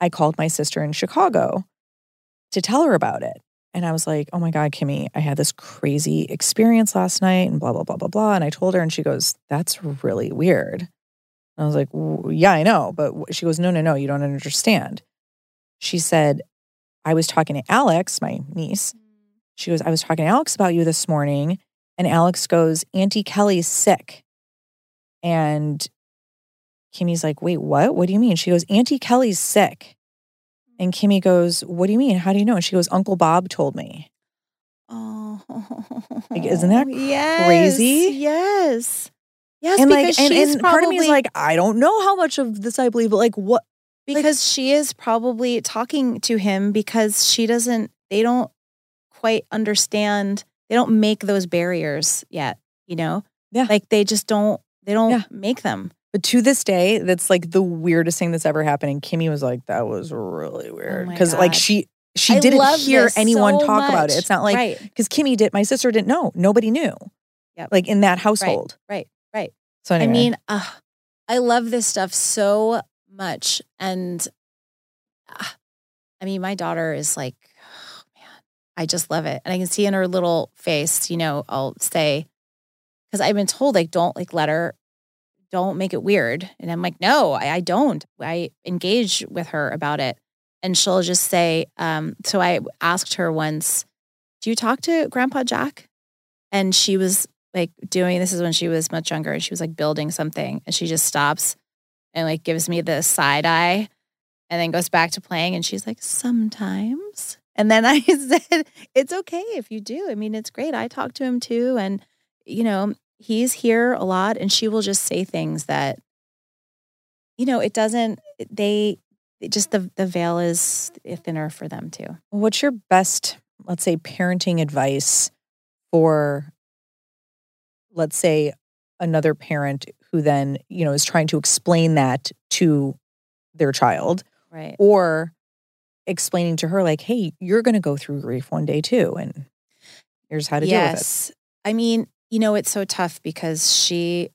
I called my sister in Chicago to tell her about it. And I was like, oh my God, Kimmy, I had this crazy experience last night and blah, blah, blah, blah, blah. And I told her, and she goes, that's really weird. And I was like, yeah, I know. But she goes, no, no, no, you don't understand. She said, I was talking to Alex, my niece. Mm. She goes, I was talking to Alex about you this morning. And Alex goes, Auntie Kelly's sick. And Kimmy's like, wait, what? What do you mean? She goes, Auntie Kelly's sick. And Kimmy goes, what do you mean? How do you know? And she goes, Uncle Bob told me. Oh. Like, isn't that yes, crazy? Yes. Yes, and because like, and, she's and probably part of me is like, I don't know how much of this I believe, but like, what? because she is probably talking to him because she doesn't they don't quite understand they don't make those barriers yet you know Yeah. like they just don't they don't Yeah. make them But to this day, that's like the weirdest thing that's ever happened. And Kimmy was like, that was really weird. Oh Because like she, she I didn't hear anyone so talk about it. It's not like, right because Kimmy did, my sister didn't know. Nobody knew. Yep. Like in that household. right right So i mean uh, i love this stuff so much and uh, i mean my daughter is like oh man i just love it and i can see in her little face you know i'll say because i've been told like don't like let her don't make it weird. And i'm like no i, I don't. I engage with her about it. And she'll just say um so i asked her once do you talk to grandpa jack? And she was like doing this is when she was much younger and she was like building something and she just stops and like gives me the side eye and then goes back to playing and she's like sometimes? And then i said it's okay if you do. I mean it's great. I talk to him too and you know he's here a lot and she will just say things that you know it doesn't they it just the the veil is thinner for them too What's your best, let's say, parenting advice for, let's say, another parent who then, you know, is trying to explain that to their child right or explaining to her, like, hey, you're going to go through grief one day too. And here's how to deal with it. yes. I mean, you know, it's so tough because she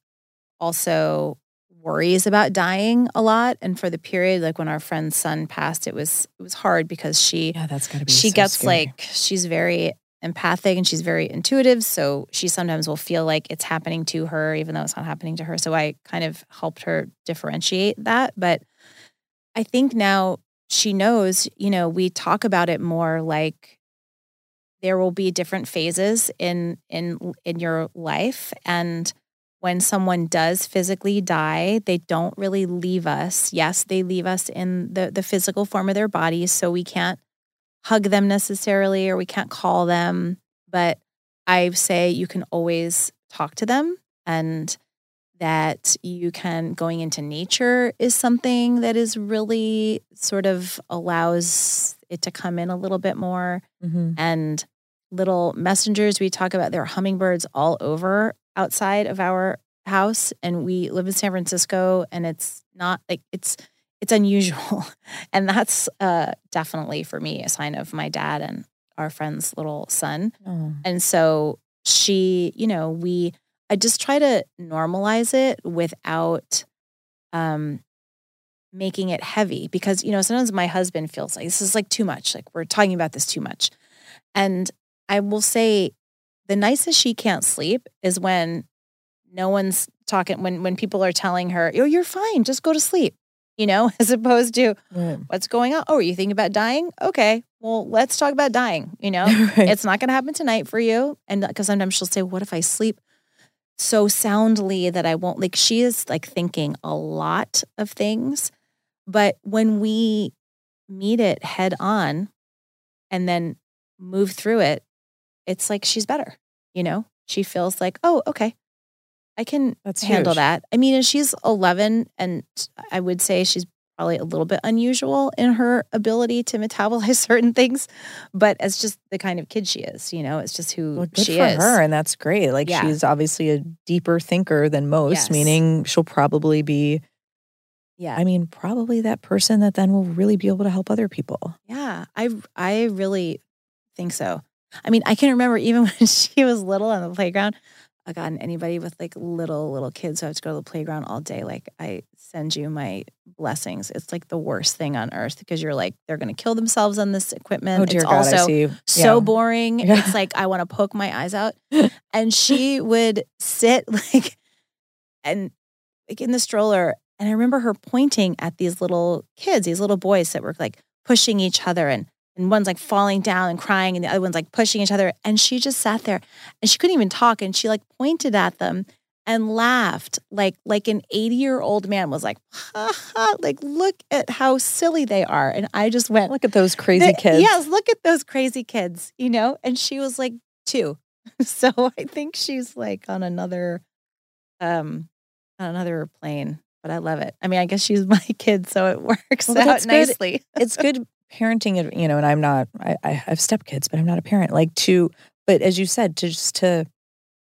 also worries about dying a lot. And for the period, like when our friend's son passed, it was it was hard because she Yeah, that's got to be. she so gets scary. like she's very empathic and she's very intuitive. So she sometimes will feel like it's happening to her, even though it's not happening to her. So I kind of helped her differentiate that. But I think now she knows, you know, we talk about it more like there will be different phases in in in your life and when someone does physically die, they don't really leave us. Yes, they leave us in the the physical form of their bodies, so we can't hug them necessarily or we can't call them, but I say you can always talk to them and that you can going into nature is something that is really sort of allows it to come in a little bit more Mm-hmm. and little messengers. We talk about there are hummingbirds all over outside of our house and we live in San Francisco and it's not like it's it's unusual. And that's uh definitely for me a sign of my dad and our friend's little son. Oh. and so she, you know, we I just try to normalize it without um making it heavy because you know sometimes my husband feels like this is like too much. Like we're talking about this too much. And i will say the nicest she can't sleep is when no one's talking when when people are telling her oh you're fine just go to sleep you know as opposed to Right. what's going on oh are you thinking about dying okay well let's talk about dying you know Right. it's not going to happen tonight for you. And because sometimes she'll say, What if I sleep so soundly that I won't? Like she is like thinking a lot of things. But when we meet it head on and then move through it, it's like she's better. You know, she feels like, Oh, okay. I can That's handle huge. that. I mean, and she's 11, and I would say she's probably a little bit unusual in her ability to metabolize certain things, but it's just the kind of kid she is. You know, it's just who Well, she for is. her, and that's great. Like Yeah. she's obviously a deeper thinker than most, Yes. meaning she'll probably be. Yeah, I mean, probably that person that then will really be able to help other people. yeah. I I really think so. I mean, I can remember even when she was little on the playground. I got anybody with like little little kids who have to go to the playground all day. Like I send you my blessings. It's like the worst thing on earth because you're like they're going to kill themselves on this equipment. oh dear it's God, also I see. you. so Yeah. boring. Yeah. It's like I want to poke my eyes out. and she would sit like and like in the stroller. And I remember her pointing at these little kids, these little boys that were like pushing each other and and one's like falling down and crying and the other one's like pushing each other. And she just sat there and she couldn't even talk. And she like pointed at them and laughed like like an 80 year old man was like, ha, ha, like look at how silly they are. And I just went, Look at those crazy kids. Yes, look at those crazy kids, you know? And she was like two. So I think she's like on another um on another plane. But I love it. I mean, I guess she's my kid, so it works Well, out good. nicely. it's good parenting, you know, and I'm not, I, I have stepkids, but I'm not a parent. Like to, but as you said, to just to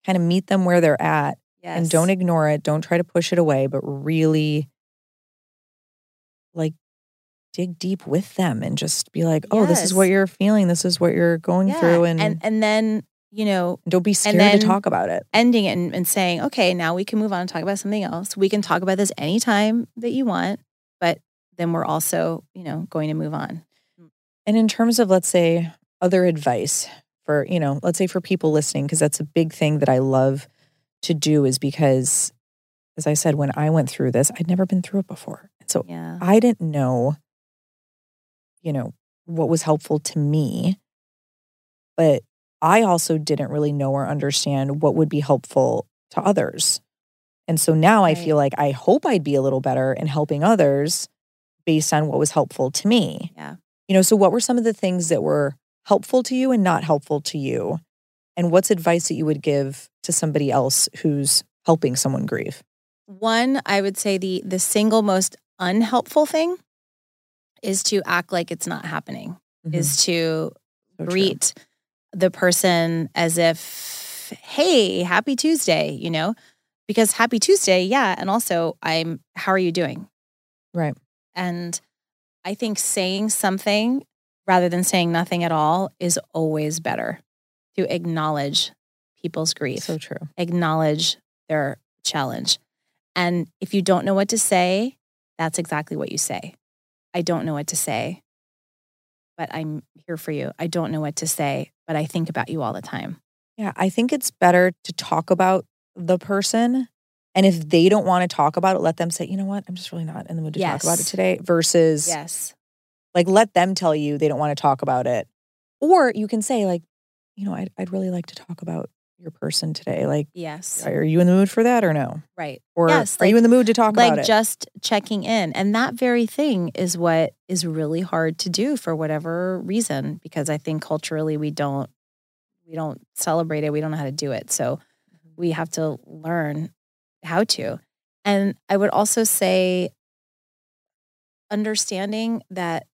kind of meet them where they're at Yes. and don't ignore it. Don't try to push it away, but really like dig deep with them and just be like, oh, this is what you're feeling. This is what you're going Yeah. through. And, and and then, you know, don't be scared to talk about it. ending it and, and saying, okay, now we can move on and talk about something else. We can talk about this anytime that you want, but then we're also, you know, going to move on. And in terms of, let's say, other advice for, you know, let's say for people listening, because that's a big thing that I love to do is because, as I said, when I went through this, I'd never been through it before. And so Yeah. I didn't know, you know, what was helpful to me. But I also didn't really know or understand what would be helpful to others. And so now I feel like I hope I'd be a little better in helping others based on what was helpful to me. Yeah. You know, so what were some of the things that were helpful to you and not helpful to you? And what's advice that you would give to somebody else who's helping someone grieve? One, I would say the the single most unhelpful thing is to act like it's not happening. Is to Mm-hmm. So true. The person as if, hey, happy Tuesday, you know? Because happy Tuesday, yeah. And also I'm how are you doing? Right. And I think saying something rather than saying nothing at all is always better to acknowledge people's grief So true. acknowledge their challenge. And if you don't know what to say, that's exactly what you say. I don't know what to say, but I'm here for you. I don't know what to say, but I think about you all the time. Yeah, I think it's better to talk about the person. And if they don't want to talk about it, let them say, you know what, I'm just really not in the mood to talk about it today versus Yes. Like let them tell you they don't want to talk about it. Or you can say like, you know, I'd, I'd really like to talk about your person today. Like, Yes. are you in the mood for that or no? Right. Or Yes, are you in the mood to talk like about it? just checking in. And that very thing is what is really hard to do for whatever reason, because I think culturally we don't we don't celebrate it. We don't know how to do it. So mm-hmm. we have to learn how to. And I would also say understanding that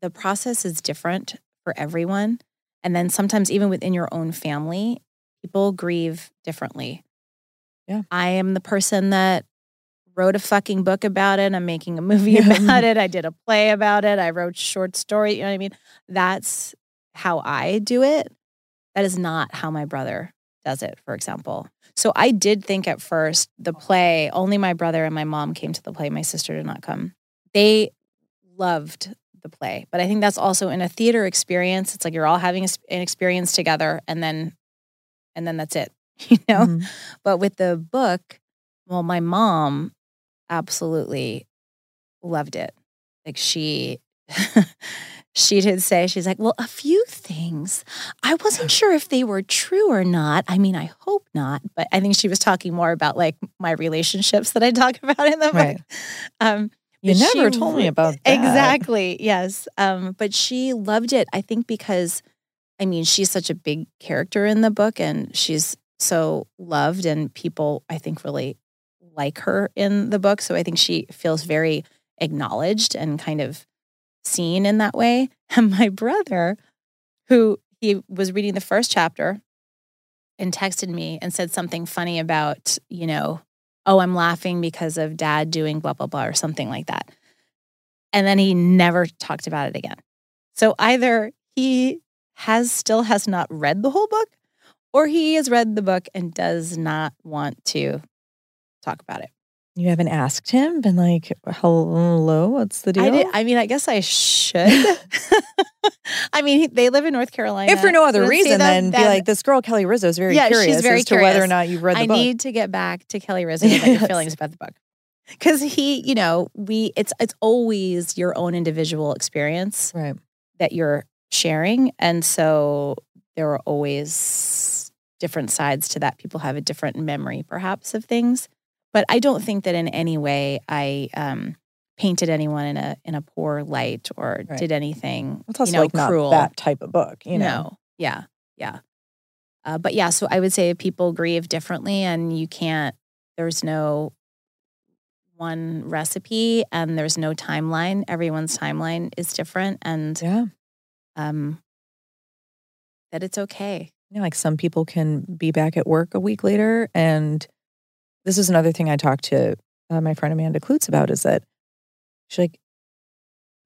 the process is different for everyone. And then sometimes even within your own family, people grieve differently. Yeah. I am the person that wrote a fucking book about it. I'm making a movie about it. I did a play about it. I wrote short story. You know what I mean? That's how I do it. That is not how my brother does it, for example. So I did think at first the play, only my brother and my mom came to the play. My sister did not come. They loved the play, but I think that's also in a theater experience. It's like you're all having an experience together and then and then that's it. You know? Mhm. But with the book, well, my mom absolutely loved it. Like she she did say, she's like, well, a few things. I wasn't sure if they were true or not. I mean, I hope not, but I think she was talking more about like my relationships that I talk about in the book. Right. Um, You never told me about that. Exactly. Yes. Um, but she loved it. I think because, I mean, she's such a big character in the book, and she's so loved, and people I think really like her in the book. So I think she feels very acknowledged and kind of seen in that way. And my brother, who he was reading the first chapter and texted me and said something funny about, you know, oh, I'm laughing because of dad doing blah, blah, blah, or something like that. And then he never talked about it again. So either he has still has not read the whole book or he has read the book and does not want to talk about it. You haven't asked him, been like, hello, what's the deal? I did. I mean, I guess I should. I mean, he- they live in North Carolina. if for no other reason, them- then be like, this girl, Kelly Rizzo, is very Yeah, she's curious very as to whether or not you've read the I book. I need to get back to Kelly Rizzo about your Yes. feelings about the book. Because he, you know, we it's it's always your own individual experience right. that you're sharing. And so there are always different sides to that. People have a different memory, perhaps, of things. But I don't think that in any way I um, painted anyone in a in a poor light or Right. did anything It's also you know, like cruel. that type of book, you know? No. Yeah. Yeah. Uh, but yeah, so I would say people grieve differently, and you can't. There's no one recipe, and there's no timeline. Everyone's timeline is different, and Yeah. Um, that it's okay. You know, like some people can be back at work a week later. And this is another thing I talked to uh, my friend Amanda Kloots about is that she's like,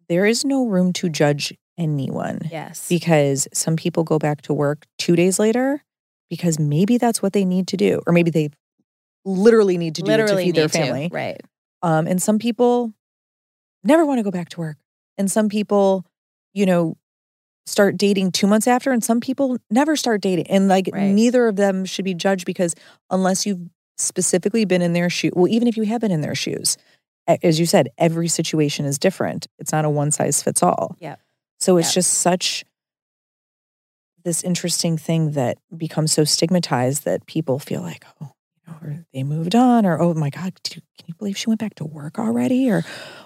there is no room to judge anyone Yes. because some people go back to work two days later because maybe that's what they need to do, or maybe they literally need to do it to feed their need to, family. right? Um, and some people never want to go back to work. And some people, you know, start dating two months after, and some people never start dating. And like Right. neither of them should be judged because unless you've specifically been in their shoe, well, even if you have been in their shoes, as you said, every situation is different. It's not a one size fits all. Yep. So it's Yep. just such this interesting thing that becomes so stigmatized that people feel like, oh, or they moved on, or oh my God, can you believe she went back to work already, or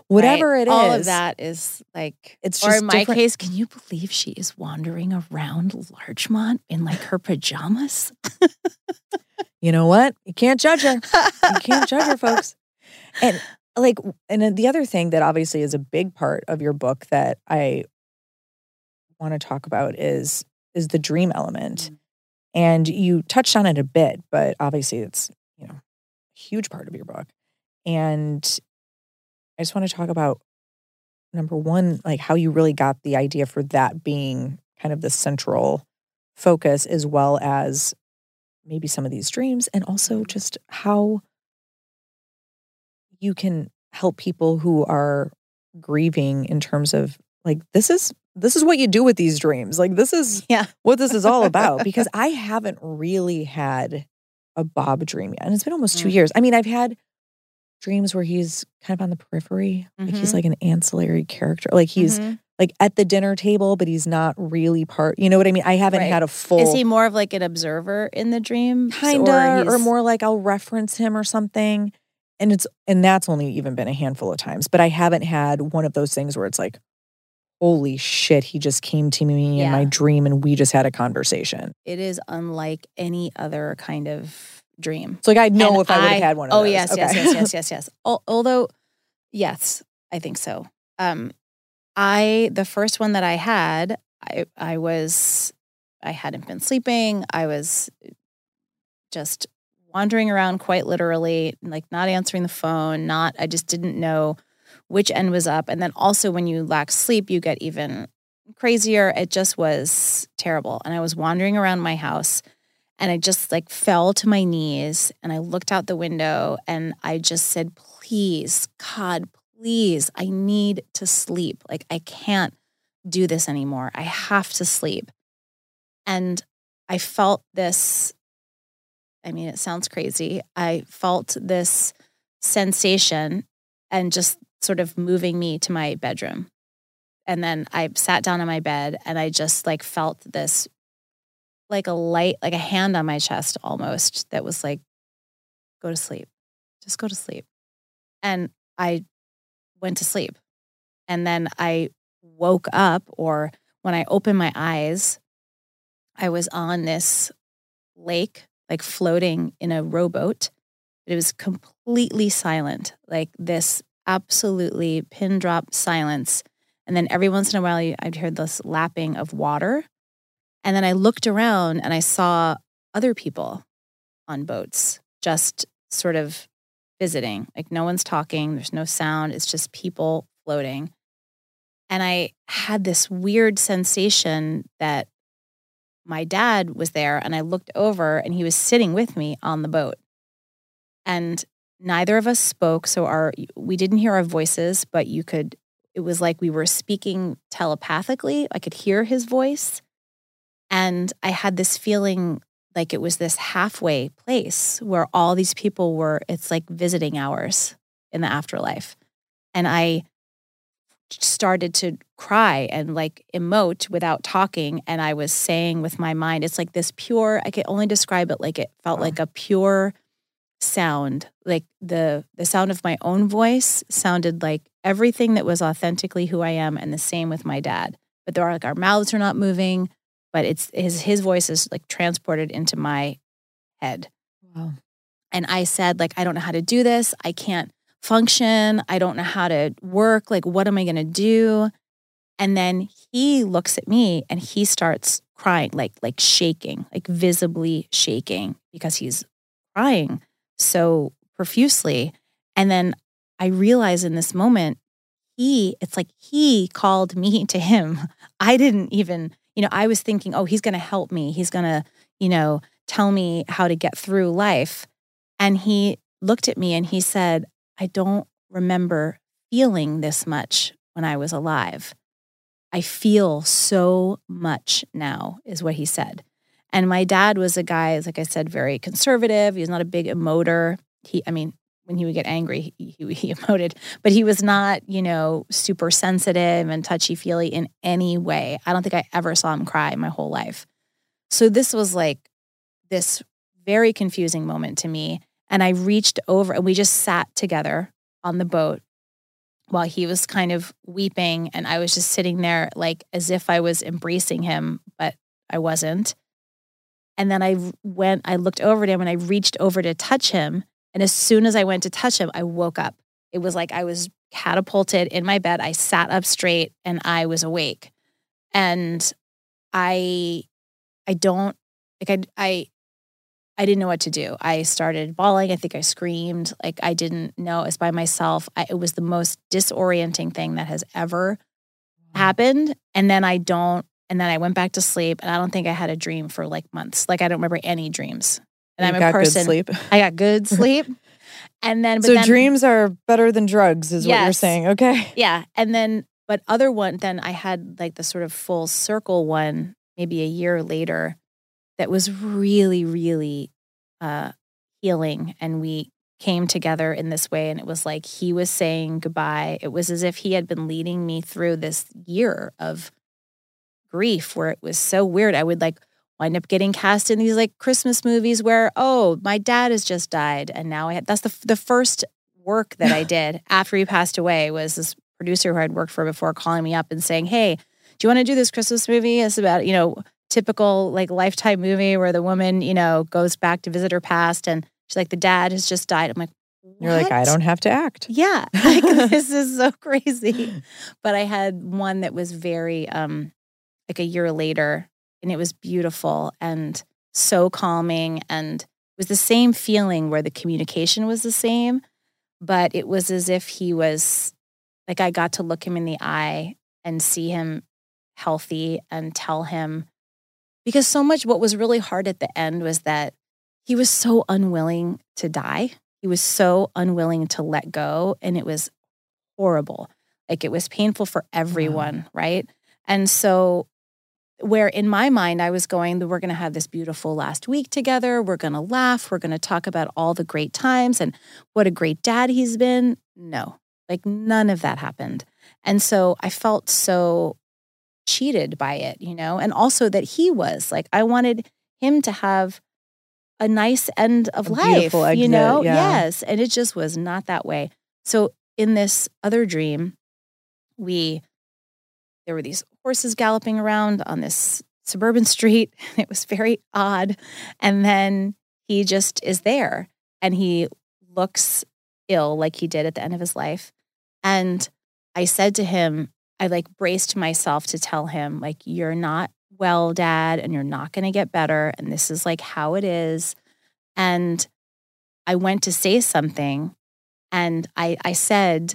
whatever Right. it is. All of that is like, It's or just in my different- case, can you believe she is wandering around Larchmont in like her pajamas? You know what? You can't judge her. You can't judge her, folks. And like, and the other thing that obviously is a big part of your book that I want to talk about is is the dream element. Mm. And you touched on it a bit, but obviously it's, you know, a huge part of your book. And I just want to talk about number one, like how you really got the idea for that being kind of the central focus, as well as maybe some of these dreams, and also just how you can help people who are grieving in terms of like this is this is what you do with these dreams like this is Yeah. what this is all about because i haven't really had a bob dream yet and it's been almost two Mm. years i mean i've had dreams where he's kind of on the periphery like he's Mhm. like an ancillary character like he's Mhm. like at the dinner table, but he's not really part. You know what I mean? I haven't Right. had a full Is he more of like an observer in the dream? kinda or, he's- more like I'll reference him or something. And it's and that's only even been a handful of times. But I haven't had one of those things where it's like, holy shit, he just came to me in my dream and we just had a conversation. It is unlike any other kind of dream. So like I'd know And if I would have had one of oh, those. yes, yes, Okay. yes, yes, yes, yes. Al- Although, yes, I think so. Um, I the first one that I had, I I was I hadn't been sleeping. I was just wandering around quite literally, like not answering the phone, not I just didn't know which end was up. And then also when you lack sleep, you get even crazier. It just was terrible. And I was wandering around my house and I just like fell to my knees and I looked out the window and I just said, please, God, please, I need to sleep. Like, I can't do this anymore. I have to sleep. And I felt this. I mean, it sounds crazy. I felt this sensation and just sort of moving me to my bedroom. And then I sat down on my bed and I just like felt this like a light, like a hand on my chest almost that was like, go to sleep. Just go to sleep. And I went to sleep. And then I woke up, or when I opened my eyes, I was on this lake, like floating in a rowboat. It was completely silent, like this absolutely pin drop silence. And then every once in a while, I'd hear this lapping of water. And then I looked around and I saw other people on boats, just sort of visiting. Like no one's talking, there's no sound, it's just people floating. And I had this weird sensation that my dad was there and I looked over and he was sitting with me on the boat. And neither of us spoke, so our we didn't hear our voices, but you could it was like we were speaking telepathically. I could hear his voice. And I had this feeling like it was this halfway place where all these people were, it's like visiting hours in the afterlife. And I started to cry and like emote without talking. And I was saying with my mind, it's like this pure, I could only describe it like it felt like a pure sound. Like the the sound of my own voice sounded like everything that was authentically who I am, and the same with my dad. But there are like our mouths are not moving, but it's his his voice is like transported into my head. Wow. And I said, like, I don't know how to do this. I can't function. I don't know how to work. Like, what am I going to do? And then he looks at me and he starts crying, like, like shaking, like visibly shaking because he's crying so profusely. And then I realize in this moment, he, it's like he called me to him. I didn't even, you know, I was thinking, oh, he's going to help me. He's going to, you know, tell me how to get through life. And he looked at me and he said, I don't remember feeling this much when I was alive. I feel so much now, is what he said. And my dad was a guy, like I said, very conservative. He was not a big emoter. He, I mean, when he would get angry, he, he, he emoted, but he was not, you know, super sensitive and touchy feely in any way. I don't think I ever saw him cry my whole life. So this was like this very confusing moment to me. And I reached over and we just sat together on the boat while he was kind of weeping. And I was just sitting there like as if I was embracing him, but I wasn't. And then I went, I looked over at him and I reached over to touch him. And as soon as I went to touch him, I woke up. It was like I was catapulted in my bed. I sat up straight and I was awake. And I, I don't like I, I, I didn't know what to do. I started bawling. I think I screamed. Like I didn't know. It was by myself. I, it was the most disorienting thing that has ever happened. And then I don't. And then I went back to sleep. And I don't think I had a dream for like months. Like I don't remember any dreams. And You I'm a person. sleep. I got good sleep. and then, but so then, dreams are better than drugs, is what you're saying. Okay. yeah. And then, but other one, then I had like the sort of full circle one, maybe a year later, that was really, really uh, healing. And we came together in this way and it was like he was saying goodbye it was as if he had been leading me through this year of grief where it was so weird i would like wind up getting cast in these like christmas movies where oh my dad has just died and now i had that's the the first work that i did after he passed away was this producer who i'd worked for before calling me up and saying hey do you want to do this christmas movie it's about you know typical like lifetime movie where the woman you know goes back to visit her past and She's like, the dad has just died. I'm like, what? You're like, I don't have to act. Yeah. Like, this is so crazy. But I had one that was very, um, like a year later, and it was beautiful and so calming. And it was the same feeling where the communication was the same, but it was as if he was like, I got to look him in the eye and see him healthy and tell him because so much what was really hard at the end was that he was so unwilling to die. He was so unwilling to let go. And it was horrible. Like it was painful for everyone. Wow. Right. And so, where in my mind, I was going, we're going to have this beautiful last week together. We're going to laugh. We're going to talk about all the great times and what a great dad he's been. No, like none of that happened. And so I felt so cheated by it, you know, and also that he was like, I wanted him to have a nice end of a life, exit, you know? Yeah. Yes. And it just was not that way. So in this other dream, we there were these horses galloping around on this suburban street. And it was very odd. And then he just is there and he looks ill like he did at the end of his life. And I said to him, I like braced myself to tell him, like, you're not well, dad, and you're not going to get better. And this is like how it is. And I went to say something and I, I said,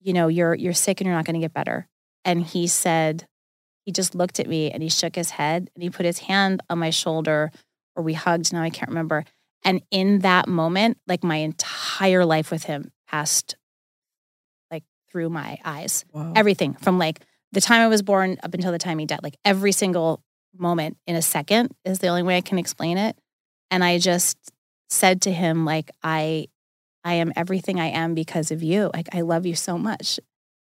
you know, you're, you're sick and you're not going to get better. And he said, he just looked at me and he shook his head and he put his hand on my shoulder or we hugged. Now I can't remember. And in that moment, like my entire life with him passed like through my eyes. Wow. Everything from like the time I was born up until the time he died, like every single moment in a second is the only way I can explain it. And I just said to him, like, I I am everything I am because of you. Like I love you so much.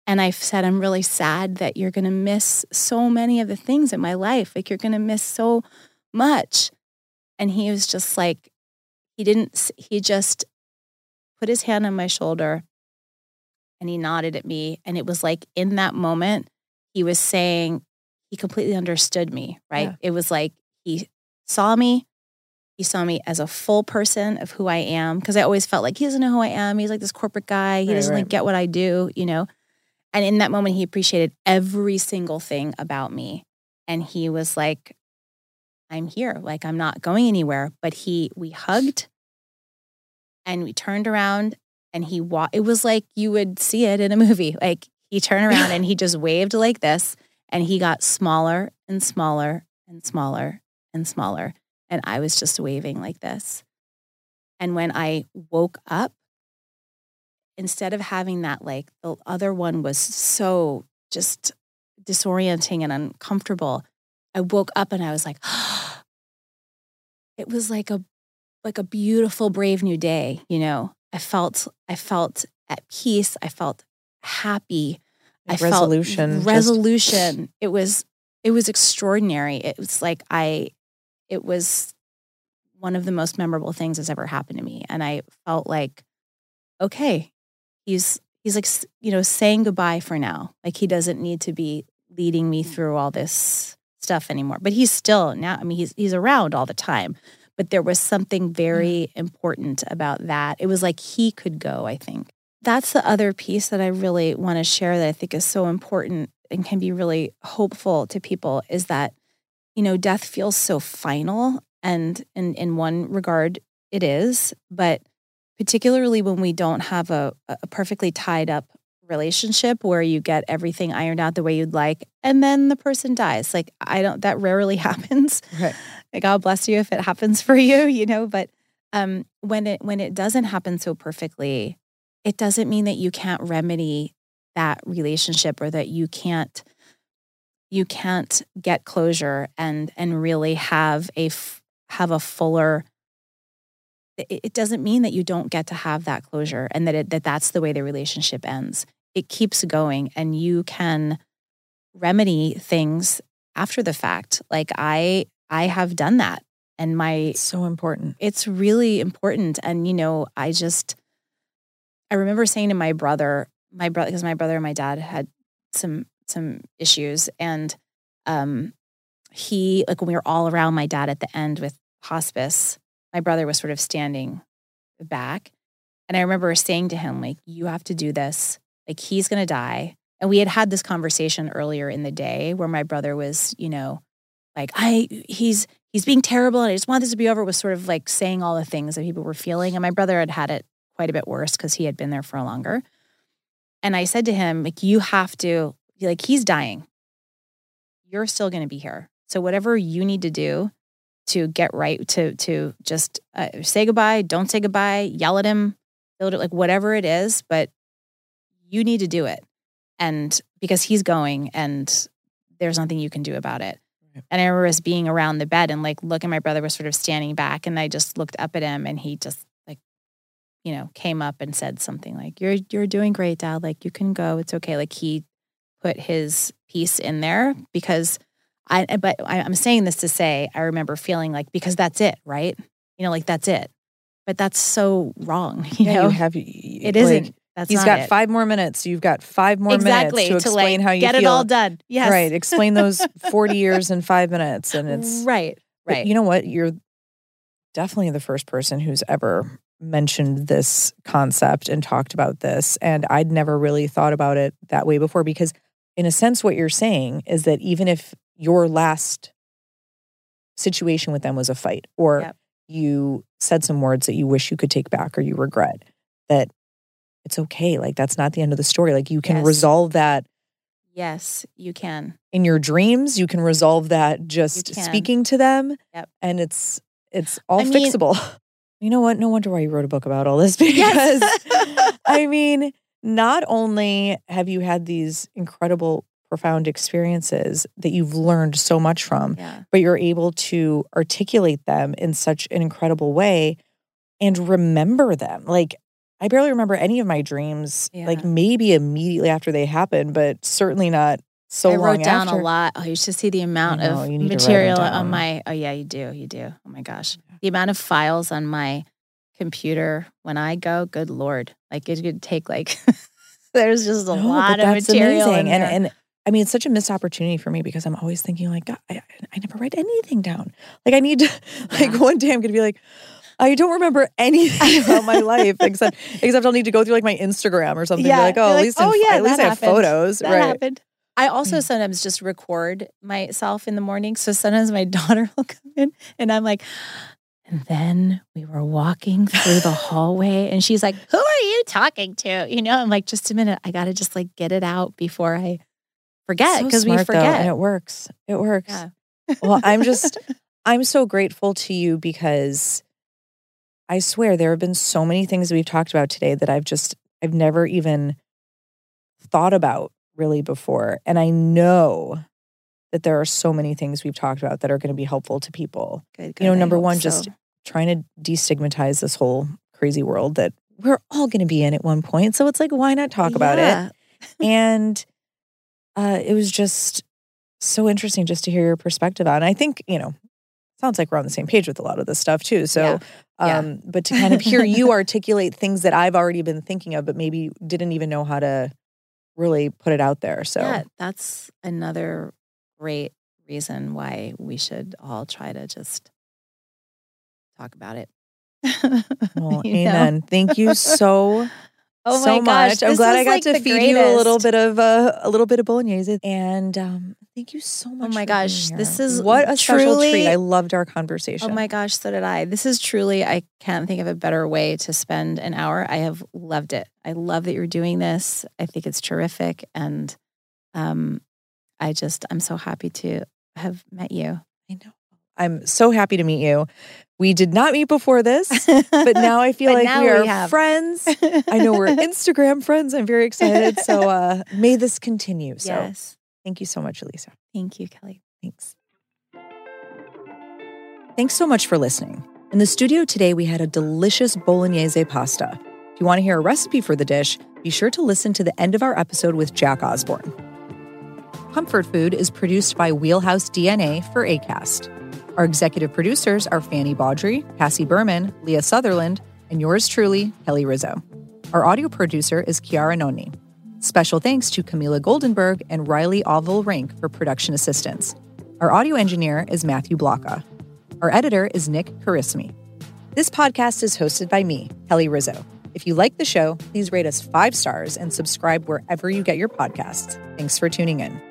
And I said, I'm really sad that you're gonna miss so many of the things in my life. Like you're gonna miss so much. And he was just like, he didn't, he just put his hand on my shoulder and he nodded at me. And it was like in that moment, he was saying he completely understood me, right? Yeah. It was like he saw me. He saw me as a full person of who I am because I always felt like he doesn't know who I am. He's like this corporate guy. He right, doesn't right. like get what I do, you know? And in that moment, he appreciated every single thing about me. And he was like, I'm here. Like, I'm not going anywhere. But he, we hugged and we turned around and he walked. It was like you would see it in a movie. Like, he turned around and he just waved like this and he got smaller and smaller and smaller and smaller. And I was just waving like this. And when I woke up, instead of having that, like the other one was so just disorienting and uncomfortable, I woke up and I was like, it was like a like a beautiful brave new day you know i felt i felt at peace i felt happy. I resolution. felt resolution. Just... It was it was extraordinary. It was like I it was one of the most memorable things that's ever happened to me. And I felt like, okay, he's he's like you know saying goodbye for now. Like he doesn't need to be leading me through all this stuff anymore. But he's still now. I mean, he's he's around all the time. But there was something very mm. important about that. It was like he could go. I think that's the other piece that I really want to share that I think is so important and can be really hopeful to people is that, you know, death feels so final. And in, in one regard, it is. But particularly when we don't have a, a perfectly tied up relationship where you get everything ironed out the way you'd like and then the person dies like i don't that rarely happens right. god bless you if it happens for you you know but um when it when it doesn't happen so perfectly it doesn't mean that you can't remedy that relationship or that you can't you can't get closure and and really have a have a fuller it, doesn't mean that you don't get to have that closure and that it, that that's the way the relationship ends. It keeps going, and you can remedy things after the fact. Like I I have done that, and my It's so important. it's really important. And you know, I just I remember saying to my brother, my brother, because my brother and my dad had some some issues, and um, he like when we were all around my dad at the end with hospice, my brother was sort of standing back, and I remember saying to him like, "You have to do this. Like he's gonna die." And we had had this conversation earlier in the day where my brother was, you know, like I he's he's being terrible and I just want this to be over was sort of like saying all the things that people were feeling. And my brother had had it quite a bit worse because he had been there for longer. And I said to him, like, you have to, like, he's dying. You're still going to be here. So whatever you need to do to get right, to to just uh, say goodbye, don't say goodbye, yell at him, build it, like whatever it is, but you need to do it. And because he's going and there's nothing you can do about it. And I remember us being around the bed and like look, and my brother was sort of standing back, and I just looked up at him, and he just like, you know, came up and said something like, "You're you're doing great, Dad. Like you can go. It's okay." Like he put his piece in there because I. But I, I'm saying this to say I remember feeling like because that's it, right? You know, like that's it. But that's so wrong. You yeah, know, you have it it isn't. That's He's not got it. five more minutes. You've got five more exactly minutes to explain like how you get feel. it all done. Yes, Right. Explain those 40 years in five minutes. And it's right, right. You know what? You're definitely the first person who's ever mentioned this concept and talked about this. And I'd never really thought about it that way before because, in a sense, what you're saying is that even if your last situation with them was a fight or Yep. you said some words that you wish you could take back or you regret, that it's okay. Like, that's not the end of the story. Like, you can Yes. resolve that yes, you can. in your dreams you can resolve that just speaking to them Yep. and it's it's all I mean- fixable you know what no wonder why you wrote a book about all this because Yes. i mean not only have you had these incredible profound experiences that you've learned so much from yeah. but you're able to articulate them in such an incredible way and remember them like i barely remember any of my dreams like maybe immediately after they happened but certainly not so I long wrote down after. a lot. Oh, you should see the amount know, of you need to write 'em material on my. Oh yeah, you do. You do. Oh my gosh, the amount of files on my computer when I go. Good lord, like it could take like. there's just a No, lot of material in amazing. and and I mean, it's such a missed opportunity for me because I'm always thinking like, I, I never write anything down. Like I need to, like Yeah. one day I'm gonna be like, I don't remember anything about my life except except I'll need to go through like my Instagram or something. Yeah, be like, oh, at like, least in, oh, yeah, at least that I have photos, that right? happened. I also Mm. sometimes just record myself in the morning. So sometimes my daughter will come in and I'm like, and then we were walking through the hallway and she's like, Who are you talking to? You know, I'm like, just a minute. I got to just like get it out before I forget So because we smart, though, forget. and it works. It works. Yeah. Well, I'm just, I'm so grateful to you because I swear there have been so many things we've talked about today that I've just, I've never even thought about really before. And I know that there are so many things we've talked about that are going to be helpful to people. Good, You know, number one, so. just trying to destigmatize this whole crazy world that we're all going to be in at one point. So it's like, why not talk about it? And uh, it was just so interesting just to hear your perspective on. I think you know, sounds like we're on the same page with a lot of this stuff too. So, Yeah. um, but to kind of hear you articulate things that I've already been thinking of, but maybe didn't even know how to really put it out there. So, Yeah, that's another great reason why we should all try to just talk about it. well, amen. Thank you so. Oh so my gosh, much. I'm this glad I got like to feed you a little bit of uh, a little bit of bolognese, and um, thank you so much. Oh my gosh, this is what a special treat. I loved our conversation. Oh my gosh, so did I. This is truly, I can't think of a better way to spend an hour. I have loved it. I love that you're doing this. I think it's terrific. And um, I just, I'm so happy to have met you. I know. I'm so happy to meet you. We did not meet before this, but now I feel like we we are have. friends. I know we're Instagram friends. I'm very excited. So uh, may this continue. So yes. thank you so much, Elisa. Thank you, Kelly. Thanks. Thanks so much for listening. In the studio today, we had a delicious bolognese pasta. If you want to hear a recipe for the dish, be sure to listen to the end of our episode with Jack Osbourne. Comfort Food is produced by Wheelhouse DNA for Acast. Our executive producers are Fanny Baudry, Cassie Berman, Leah Sutherland, and yours truly, Kelly Rizzo. Our audio producer is Chiara Noni. Special thanks to Camila Goldenberg and Riley Oval Rink for production assistance. Our audio engineer is Matthew Blocka. Our editor is Nick Carismi. This podcast is hosted by me, Kelly Rizzo. If you like the show, please rate us five stars and subscribe wherever you get your podcasts. Thanks for tuning in.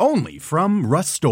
Only from Rust